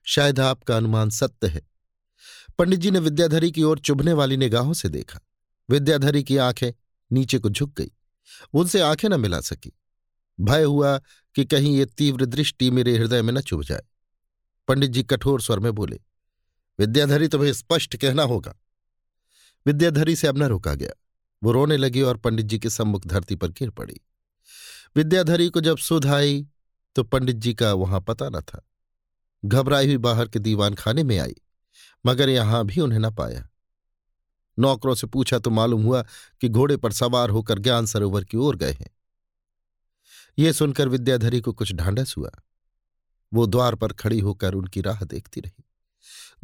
शायद आपका अनुमान सत्य है। पंडित जी ने विद्याधरी की ओर चुभने वाली निगाहों से देखा। विद्याधरी की आँखें नीचे को झुक गई। उनसे आँखें न मिला सकी। भय हुआ कि कहीं ये तीव्र दृष्टि मेरे हृदय में न चुभ जाए। पंडित जी कठोर स्वर में बोले, विद्याधरी, तुम्हें स्पष्ट कहना होगा। विद्याधरी से अब न रोका गया। वो रोने लगी और पंडित जी के सम्मुख धरती पर गिर पड़ी। विद्याधरी को जब सुध आई तो पंडित जी का वहाँ पता न था। घबराई हुई बाहर के दीवान खाने में आई। मगर यहाँ भी उन्हें न पाया। नौकरों से पूछा तो मालूम हुआ कि घोड़े पर सवार होकर ज्ञान सरोवर की ओर गए हैं। ये सुनकर विद्याधरी को कुछ ढांढस हुआ। वो द्वार पर खड़ी होकर उनकी राह देखती रही।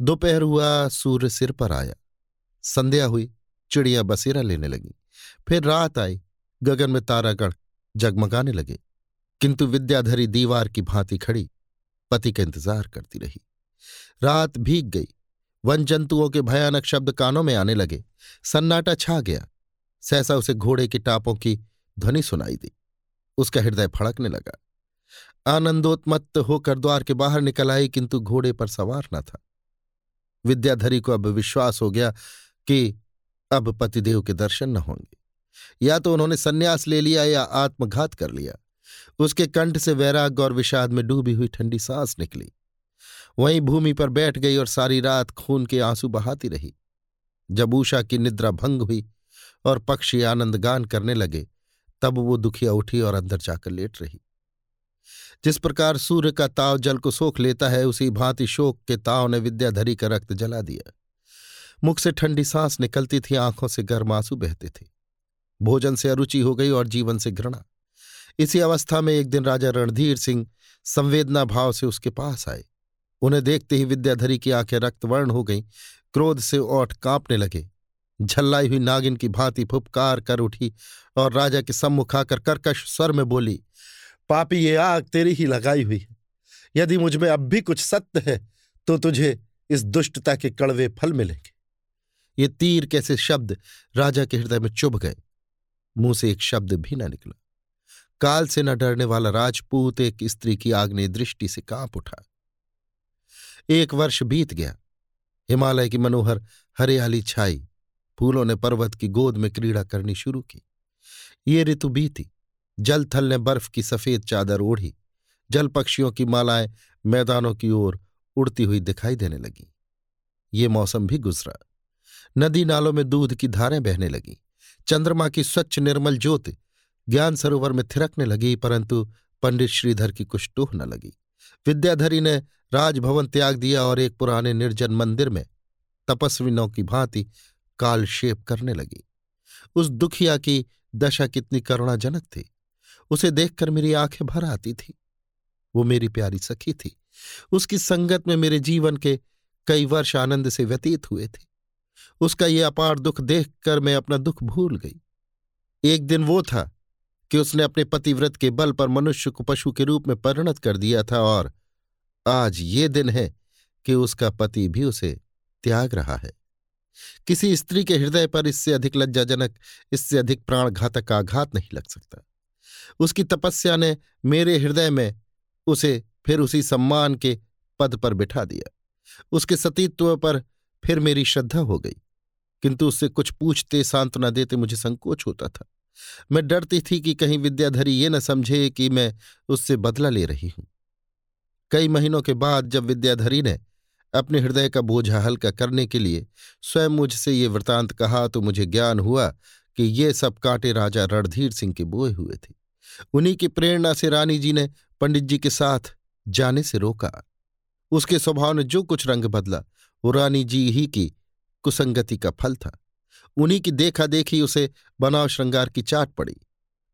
दोपहर हुआ, सूर्य सिर पर आया। संध्या हुई, चिड़िया बसेरा लेने लगी। फिर रात आई, गगन में तारागण जगमगाने लगे। किंतु विद्याधरी दीवार की भांति खड़ी, पति का इंतज़ार करती रही। रात भीग गई। वन जंतुओं के भयानक शब्द कानों में आने लगे। सन्नाटा छा गया। सहसा उसे घोड़े की टापों की ध्वनि सुनाई दी। उसका हृदय फड़कने लगा। आनंदोत्मत्त होकर द्वार के बाहर निकल आई, किंतु घोड़े पर सवार न था। विद्याधरी को अब विश्वास हो गया कि अब पतिदेव के दर्शन न होंगे। या तो उन्होंने सन्यास ले लिया या आत्मघात कर लिया। उसके कंठ से वैराग्य और विषाद में डूबी हुई ठंडी सांस निकली। वहीं भूमि पर बैठ गई और सारी रात खून के आँसू बहाती रही। जब ऊषा की निद्रा भंग हुई और पक्षी आनंद गान करने लगे, तब वो दुखिया उठी और अंदर जाकर लेट रही। जिस प्रकार सूर्य का ताव जल को सोख लेता है, उसी भांति शोक के ताव ने विद्याधरी का रक्त जला दिया। मुख से ठंडी सांस निकलती थी, आँखों से गर्म आँसू बहते थे। भोजन से अरुचि हो गई और जीवन से घृणा। इसी अवस्था में एक दिन राजा रणधीर सिंह संवेदना भाव से उसके पास आए। उन्हें देखते ही विद्याधरी की आँखें रक्तवर्ण हो गईं, क्रोध से ओठ कांपने लगे। झल्लाई हुई नागिन की भांति फुपकार कर उठी और राजा के सम्मुख आकर कर्कश स्वर में बोली, पापी, ये आग तेरी ही लगाई हुई है। यदि मुझमें अब भी कुछ सत्य है तो तुझे इस दुष्टता के कड़वे फल मिलेंगे। ये तीर कैसे शब्द राजा के हृदय में चुभ गए, मुँह से एक शब्द भी न निकला। काल से न डरने वाला राजपूत एक स्त्री की आग्नेय दृष्टि से काँप उठा। एक वर्ष बीत गया। हिमालय की मनोहर हरियाली छाई। फूलों ने पर्वत की गोद में क्रीड़ा करनी शुरू की। ये ऋतु बीती। जल थल ने बर्फ़ की सफ़ेद चादर ओढ़ी। जल पक्षियों की मालाएँ मैदानों की ओर उड़ती हुई दिखाई देने लगी। ये मौसम भी गुजरा। नदी नालों में दूध की धारें बहने लगी। चंद्रमा की स्वच्छ निर्मल ज्योति ज्ञान सरोवर में थिरकने लगी, परंतु पंडित श्रीधर की कुछ टूह न लगी। विद्याधरी ने राजभवन त्याग दिया और एक पुराने निर्जन मंदिर में तपस्विनों की भांति कालक्षेप करने लगी। उस दुखिया की दशा कितनी करुणाजनक थी। उसे देखकर मेरी आँखें भर आती थी। वो मेरी प्यारी सखी थी। उसकी संगत में मेरे जीवन के कई वर्ष आनंद से व्यतीत हुए थे। उसका ये अपार दुख देखकर मैं अपना दुख भूल गई। एक दिन वो था कि उसने अपने पतिव्रत के बल पर मनुष्य को पशु के रूप में परिणत कर दिया था और आज ये दिन है कि उसका पति भी उसे त्याग रहा है। किसी स्त्री के हृदय पर इससे अधिक लज्जाजनक, इससे अधिक प्राण प्राणघातक आघात नहीं लग सकता। उसकी तपस्या ने मेरे हृदय में उसे फिर उसी सम्मान के पद पर बिठा दिया। उसके सतीत्व पर फिर मेरी श्रद्धा हो गई, किंतु उससे कुछ पूछते सांत्वना देते मुझे संकोच होता था। मैं डरती थी कि कहीं विद्याधरी ये न समझे कि मैं उससे बदला ले रही हूँ। कई महीनों के बाद जब विद्याधरी ने अपने हृदय का बोझा हल्का करने के लिए स्वयं मुझसे ये वृतांत कहा तो मुझे ज्ञान हुआ कि ये सब कांटे राजा रणधीर सिंह के बोए हुए थे। उन्हीं की प्रेरणा से रानी जी ने पंडित जी के साथ जाने से रोका। उसके स्वभाव ने जो कुछ रंग बदला, वो रानी जी ही की कुसंगति का फल था। उन्हीं की देखा देखी उसे बनाव श्रृंगार की चाट पड़ी।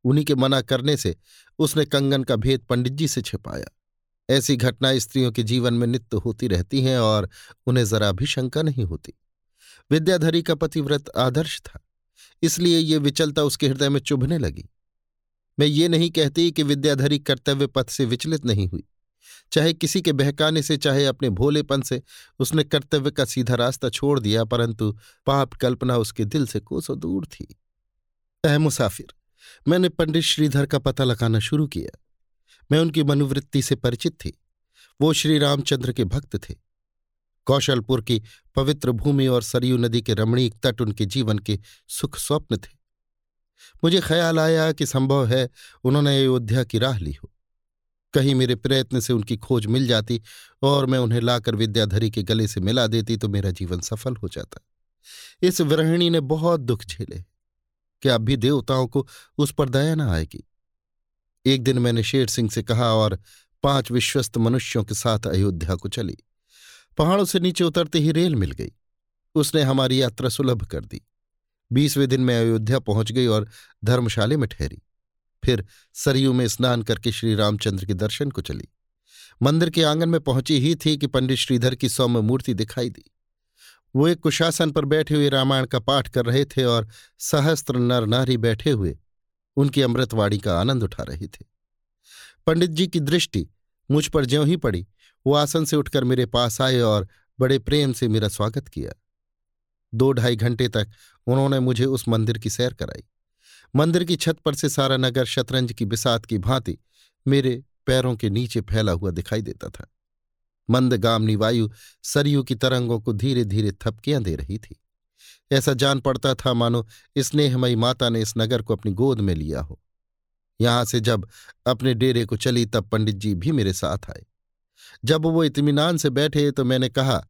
उन्हीं के मना करने से उसने कंगन का भेद पंडित जी से छिपाया। ऐसी घटनाएँ स्त्रियों के जीवन में नित्य होती रहती हैं और उन्हें जरा भी शंका नहीं होती। विद्याधरी का पतिव्रत आदर्श था, इसलिए ये विचलता उसके हृदय में चुभने लगी। मैं ये नहीं कहती कि विद्याधरी कर्तव्य पथ से विचलित नहीं हुई। चाहे किसी के बहकाने से, चाहे अपने भोलेपन से, उसने कर्तव्य का सीधा रास्ता छोड़ दिया, परंतु पाप कल्पना उसके दिल से कोसों दूर थी। अह, मुसाफिर, मैंने पंडित श्रीधर का पता लगाना शुरू किया। मैं उनकी मनोवृत्ति से परिचित थी। वो श्री रामचंद्र के भक्त थे। कौशलपुर की पवित्र भूमि और सरयू नदी के रमणीक तट उनके जीवन के सुख स्वप्न थे। मुझे ख्याल आया कि संभव है उन्होंने अयोध्या की राह ली हो। कहीं मेरे प्रयत्न से उनकी खोज मिल जाती और मैं उन्हें लाकर विद्याधरी के गले से मिला देती तो मेरा जीवन सफल हो जाता। इस विरहिणी ने बहुत दुख झेले कि अब भी देवताओं को उस पर दया न आएगी। एक दिन मैंने शेर सिंह से कहा और पाँच विश्वस्त मनुष्यों के साथ अयोध्या को चली। पहाड़ों से नीचे उतरते ही रेल मिल गई। उसने हमारी यात्रा सुलभ कर दी। बीसवें दिन मैं अयोध्या पहुँच गई और धर्मशाले में ठहरी। फिर सरयू में स्नान करके श्री रामचंद्र के दर्शन को चली। मंदिर के आँगन में पहुँची ही थी कि पंडित श्रीधर की सौम्य मूर्ति दिखाई दी। वो एक कुशासन पर बैठे हुए रामायण का पाठ कर रहे थे और सहस्त्र नर नारी बैठे हुए उनकी अमृतवाणी का आनंद उठा रहे थे। पंडित जी की दृष्टि मुझ पर ज्यों ही पड़ी, वो आसन से उठकर मेरे पास आए और बड़े प्रेम से मेरा स्वागत किया। दो ढाई घंटे तक उन्होंने मुझे उस मंदिर की सैर कराई। मंदिर की छत पर से सारा नगर शतरंज की बिसात की भांति मेरे पैरों के नीचे फैला हुआ दिखाई देता था। मंदगामनी वायु सरयू की तरंगों को धीरे धीरे थपकियाँ दे रही थी। ऐसा जान पड़ता था, मानो स्नेहमयी माता ने इस नगर को अपनी गोद में लिया हो। यहाँ से जब अपने डेरे को चली, तब पंडित जी भी मेरे साथ आए। जब वो इतमान से बैठे तो मैंने कहा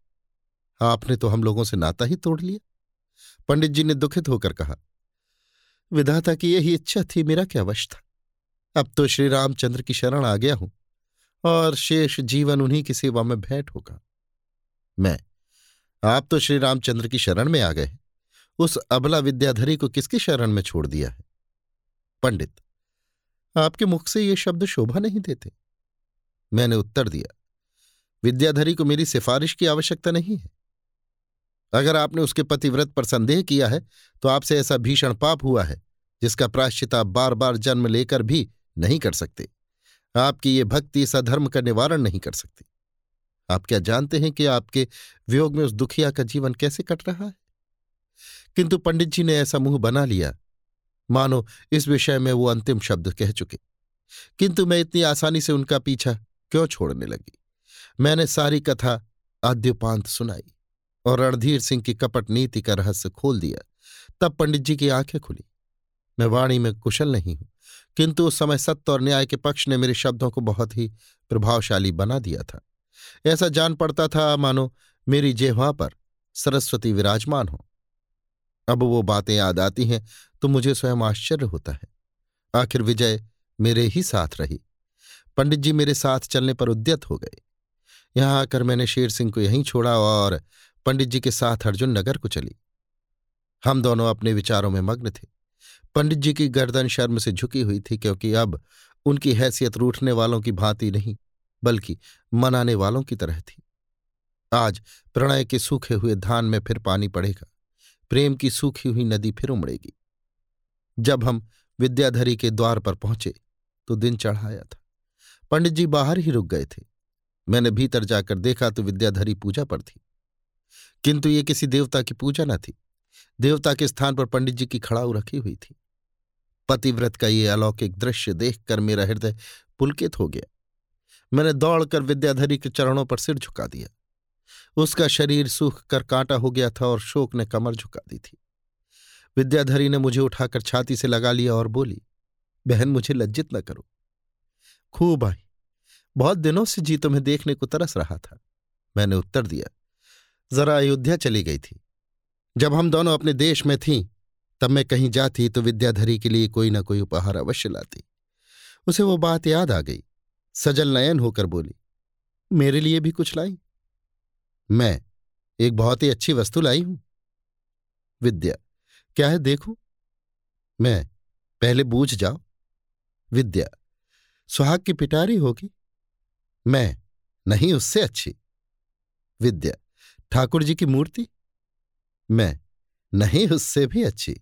आपने तो हम लोगों से नाता ही तोड़ लिया। पंडित जी ने दुखित होकर कहा विधाता की यही इच्छा थी, मेरा क्या वश था? अब तो श्री रामचंद्र की शरण आ गया हूँ, और शेष जीवन उन्हीं की सेवा में भेंट होगा। मैं, आप तो श्री रामचंद्र की शरण में आ गए उस अबला विद्याधरी को किसकी शरण में छोड़ दिया है? पंडित, आपके मुख से ये शब्द शोभा नहीं देते। मैंने उत्तर दिया, विद्याधरी को मेरी सिफारिश की आवश्यकता नहीं है। अगर आपने उसके पतिव्रत पर संदेह किया है तो आपसे ऐसा भीषण पाप हुआ है, जिसका प्राश्चित आप बार बार जन्म लेकर भी नहीं कर सकते। आपकी ये भक्ति इस अधर्म का निवारण नहीं कर सकती। आप क्या जानते हैं कि आपके वियोग में उस दुखिया का जीवन कैसे कट रहा है? किंतु पंडित जी ने ऐसा मुँह बना लिया। मानो, इस विषय में वो अंतिम शब्द कह चुके। किंतु मैं इतनी आसानी से उनका पीछा क्यों छोड़ने लगी? मैंने सारी कथा आद्योपांत सुनाई। और रणधीर सिंह की कपट नीति का रहस्य खोल दिया। तब पंडित जी की आँखें खुली। मैं वाणी में कुशल नहीं हूँ, किंतु उस समय सत्य और न्याय के पक्ष ने मेरे शब्दों को बहुत ही प्रभावशाली बना दिया था। ऐसा जान पड़ता था, मानो मेरी जेहवा पर सरस्वती विराजमान हो। अब वो बातें याद आती हैं तो मुझे स्वयं आश्चर्य होता है। आखिर विजय मेरे ही साथ रही। पंडित जी मेरे साथ चलने पर उद्यत हो गए। यहाँ आकर मैंने शेर सिंह को यहीं छोड़ा और पंडित जी के साथ अर्जुन नगर को चली। हम दोनों अपने विचारों में मग्न थे। पंडित जी की गर्दन शर्म से झुकी हुई थी क्योंकि अब उनकी हैसियत रूठने वालों की भांति नहीं, बल्कि मनाने वालों की तरह थी। आज प्रणय के सूखे हुए धान में फिर पानी पड़ेगा। प्रेम की सूखी हुई नदी फिर उमड़ेगी। जब हम विद्याधरी के द्वार पर पहुँचे तो दिन चढ़ाया था। पंडित जी बाहर ही रुक गए थे। मैंने भीतर जाकर देखा तो विद्याधरी पूजा पर थी। किंतु ये किसी देवता की पूजा न थी। देवता के स्थान पर पंडित जी की खड़ाऊ रखी हुई थी। पतिव्रत का ये अलौकिक दृश्य देखकर मेरा हृदय पुलकित हो गया। मैंने दौड़कर विद्याधरी के चरणों पर सिर झुका दिया। उसका शरीर सूख कर कांटा हो गया था और शोक ने कमर झुका दी थी। विद्याधरी ने मुझे उठाकर छाती से लगा लिया और बोली, बहन, मुझे लज्जित न करो। खूब आई। बहुत दिनों से जी तुम्हें देखने को तरस रहा था। मैंने उत्तर दिया जरा अयोध्या चली गई थी। जब हम दोनों अपने देश में थीं, तब मैं कहीं जाती तो विद्याधरी के लिए कोई ना कोई उपहार अवश्य लाती। उसे वो बात याद आ गई। सजल नयन होकर बोली, मेरे लिए भी कुछ लाई? मैं, एक बहुत ही अच्छी वस्तु लाई हूँ। विद्या, क्या है देखूँ? मैं, पहले बूझ जाओ। विद्या, सुहाग की पिटारी होगी? मैं, नहीं, उससे अच्छी। विद्या ठाकुर जी की मूर्ति? मैं? नहीं, उससे भी अच्छी।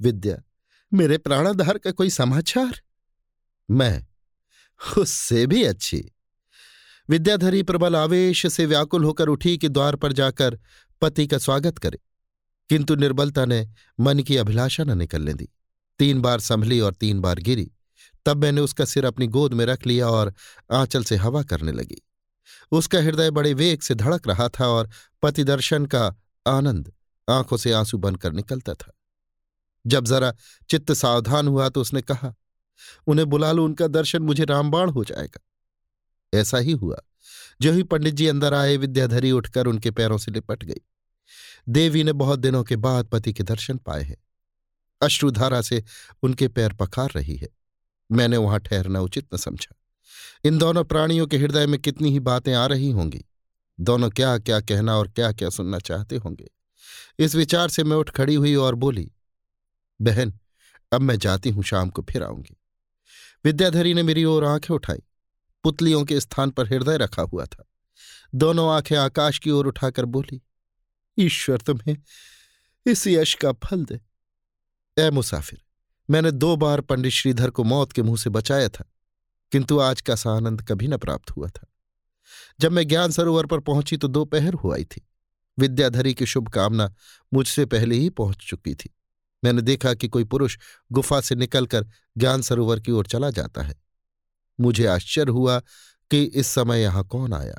विद्या, मेरे प्राणाधार का कोई समाचार? मैं? उससे भी अच्छी। विद्याधरी प्रबल आवेश से व्याकुल होकर उठी कि द्वार पर जाकर पति का स्वागत करे। किंतु निर्बलता ने मन की अभिलाषा न निकलने दी। तीन बार संभली और तीन बार गिरी। तब मैंने उसका सिर अपनी गोद में रख लिया और आंचल से हवा करने लगी। उसका हृदय बड़े वेग से धड़क रहा था और पति दर्शन का आनंद आँखों से आँसू बनकर निकलता था। जब जरा चित्त सावधान हुआ तो उसने कहा, उन्हें बुला लो, उनका दर्शन मुझे रामबाण हो जाएगा। ऐसा ही हुआ। जो ही पंडित जी अंदर आए, विद्याधरी उठकर उनके पैरों से लिपट गई। देवी ने बहुत दिनों के बाद पति के दर्शन पाए हैं। अश्रुधारा से उनके पैर पखार रही है। मैंने वहाँ ठहरना उचित न समझा। इन दोनों प्राणियों के हृदय में कितनी ही बातें आ रही होंगी। दोनों क्या क्या कहना और क्या क्या सुनना चाहते होंगे? इस विचार से मैं उठ खड़ी हुई और बोली, बहन, अब मैं जाती हूँ, शाम को फिर आऊँगी। विद्याधरी ने मेरी ओर आँखें उठाई। पुतलियों के स्थान पर हृदय रखा हुआ था। दोनों आँखें आकाश की ओर उठाकर बोली, ईश्वर तुम्हें इस यश का फल दे। ए मुसाफिर, मैंने दो बार पंडित श्रीधर को मौत के मुँह से बचाया था। किंतु आज का सा आनंद कभी न प्राप्त हुआ था। जब मैं ज्ञान सरोवर पर पहुँची तो दोपहर हुआई थी। विद्याधरी की शुभकामना मुझसे पहले ही पहुँच चुकी थी। मैंने देखा कि कोई पुरुष गुफा से निकलकर ज्ञान सरोवर की ओर चला जाता है। मुझे आश्चर्य हुआ कि इस समय यहाँ कौन आया।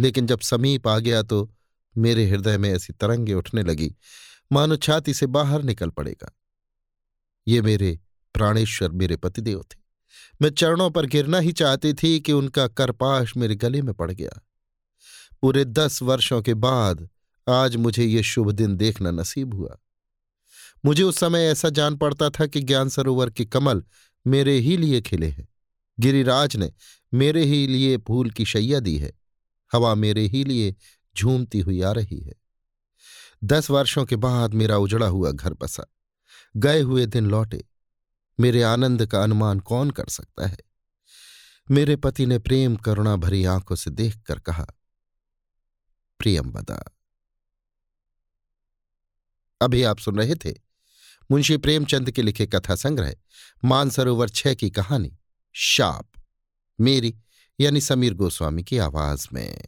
लेकिन जब समीप आ गया तो मेरे हृदय में ऐसी तरंगे उठने लगी, मानो छाती से बाहर निकल पड़ेगा। ये मेरे प्राणेश्वर, मेरे पतिदेव थे। मैं चरणों पर गिरना ही चाहती थी कि उनका करपाश मेरे गले में पड़ गया। पूरे दस वर्षों के बाद आज मुझे ये शुभ दिन देखना नसीब हुआ। मुझे उस समय ऐसा जान पड़ता था कि ज्ञान सरोवर के कमल मेरे ही लिए खिले हैं। गिरिराज ने मेरे ही लिए फूल की शैया दी है। हवा मेरे ही लिए झूमती हुई आ रही है। दस वर्षों के बाद मेरा उजड़ा हुआ घर बसा। गए हुए दिन लौटे। मेरे आनंद का अनुमान कौन कर सकता है? मेरे पति ने प्रेम करुणा भरी आँखों से देखकर कहा प्रियम बदा अभी आप सुन रहे थे? मुंशी प्रेमचंद के लिखे कथा संग्रह, मानसरोवर छह की कहानी, शाप, मेरी यानी समीर गोस्वामी की आवाज़ में।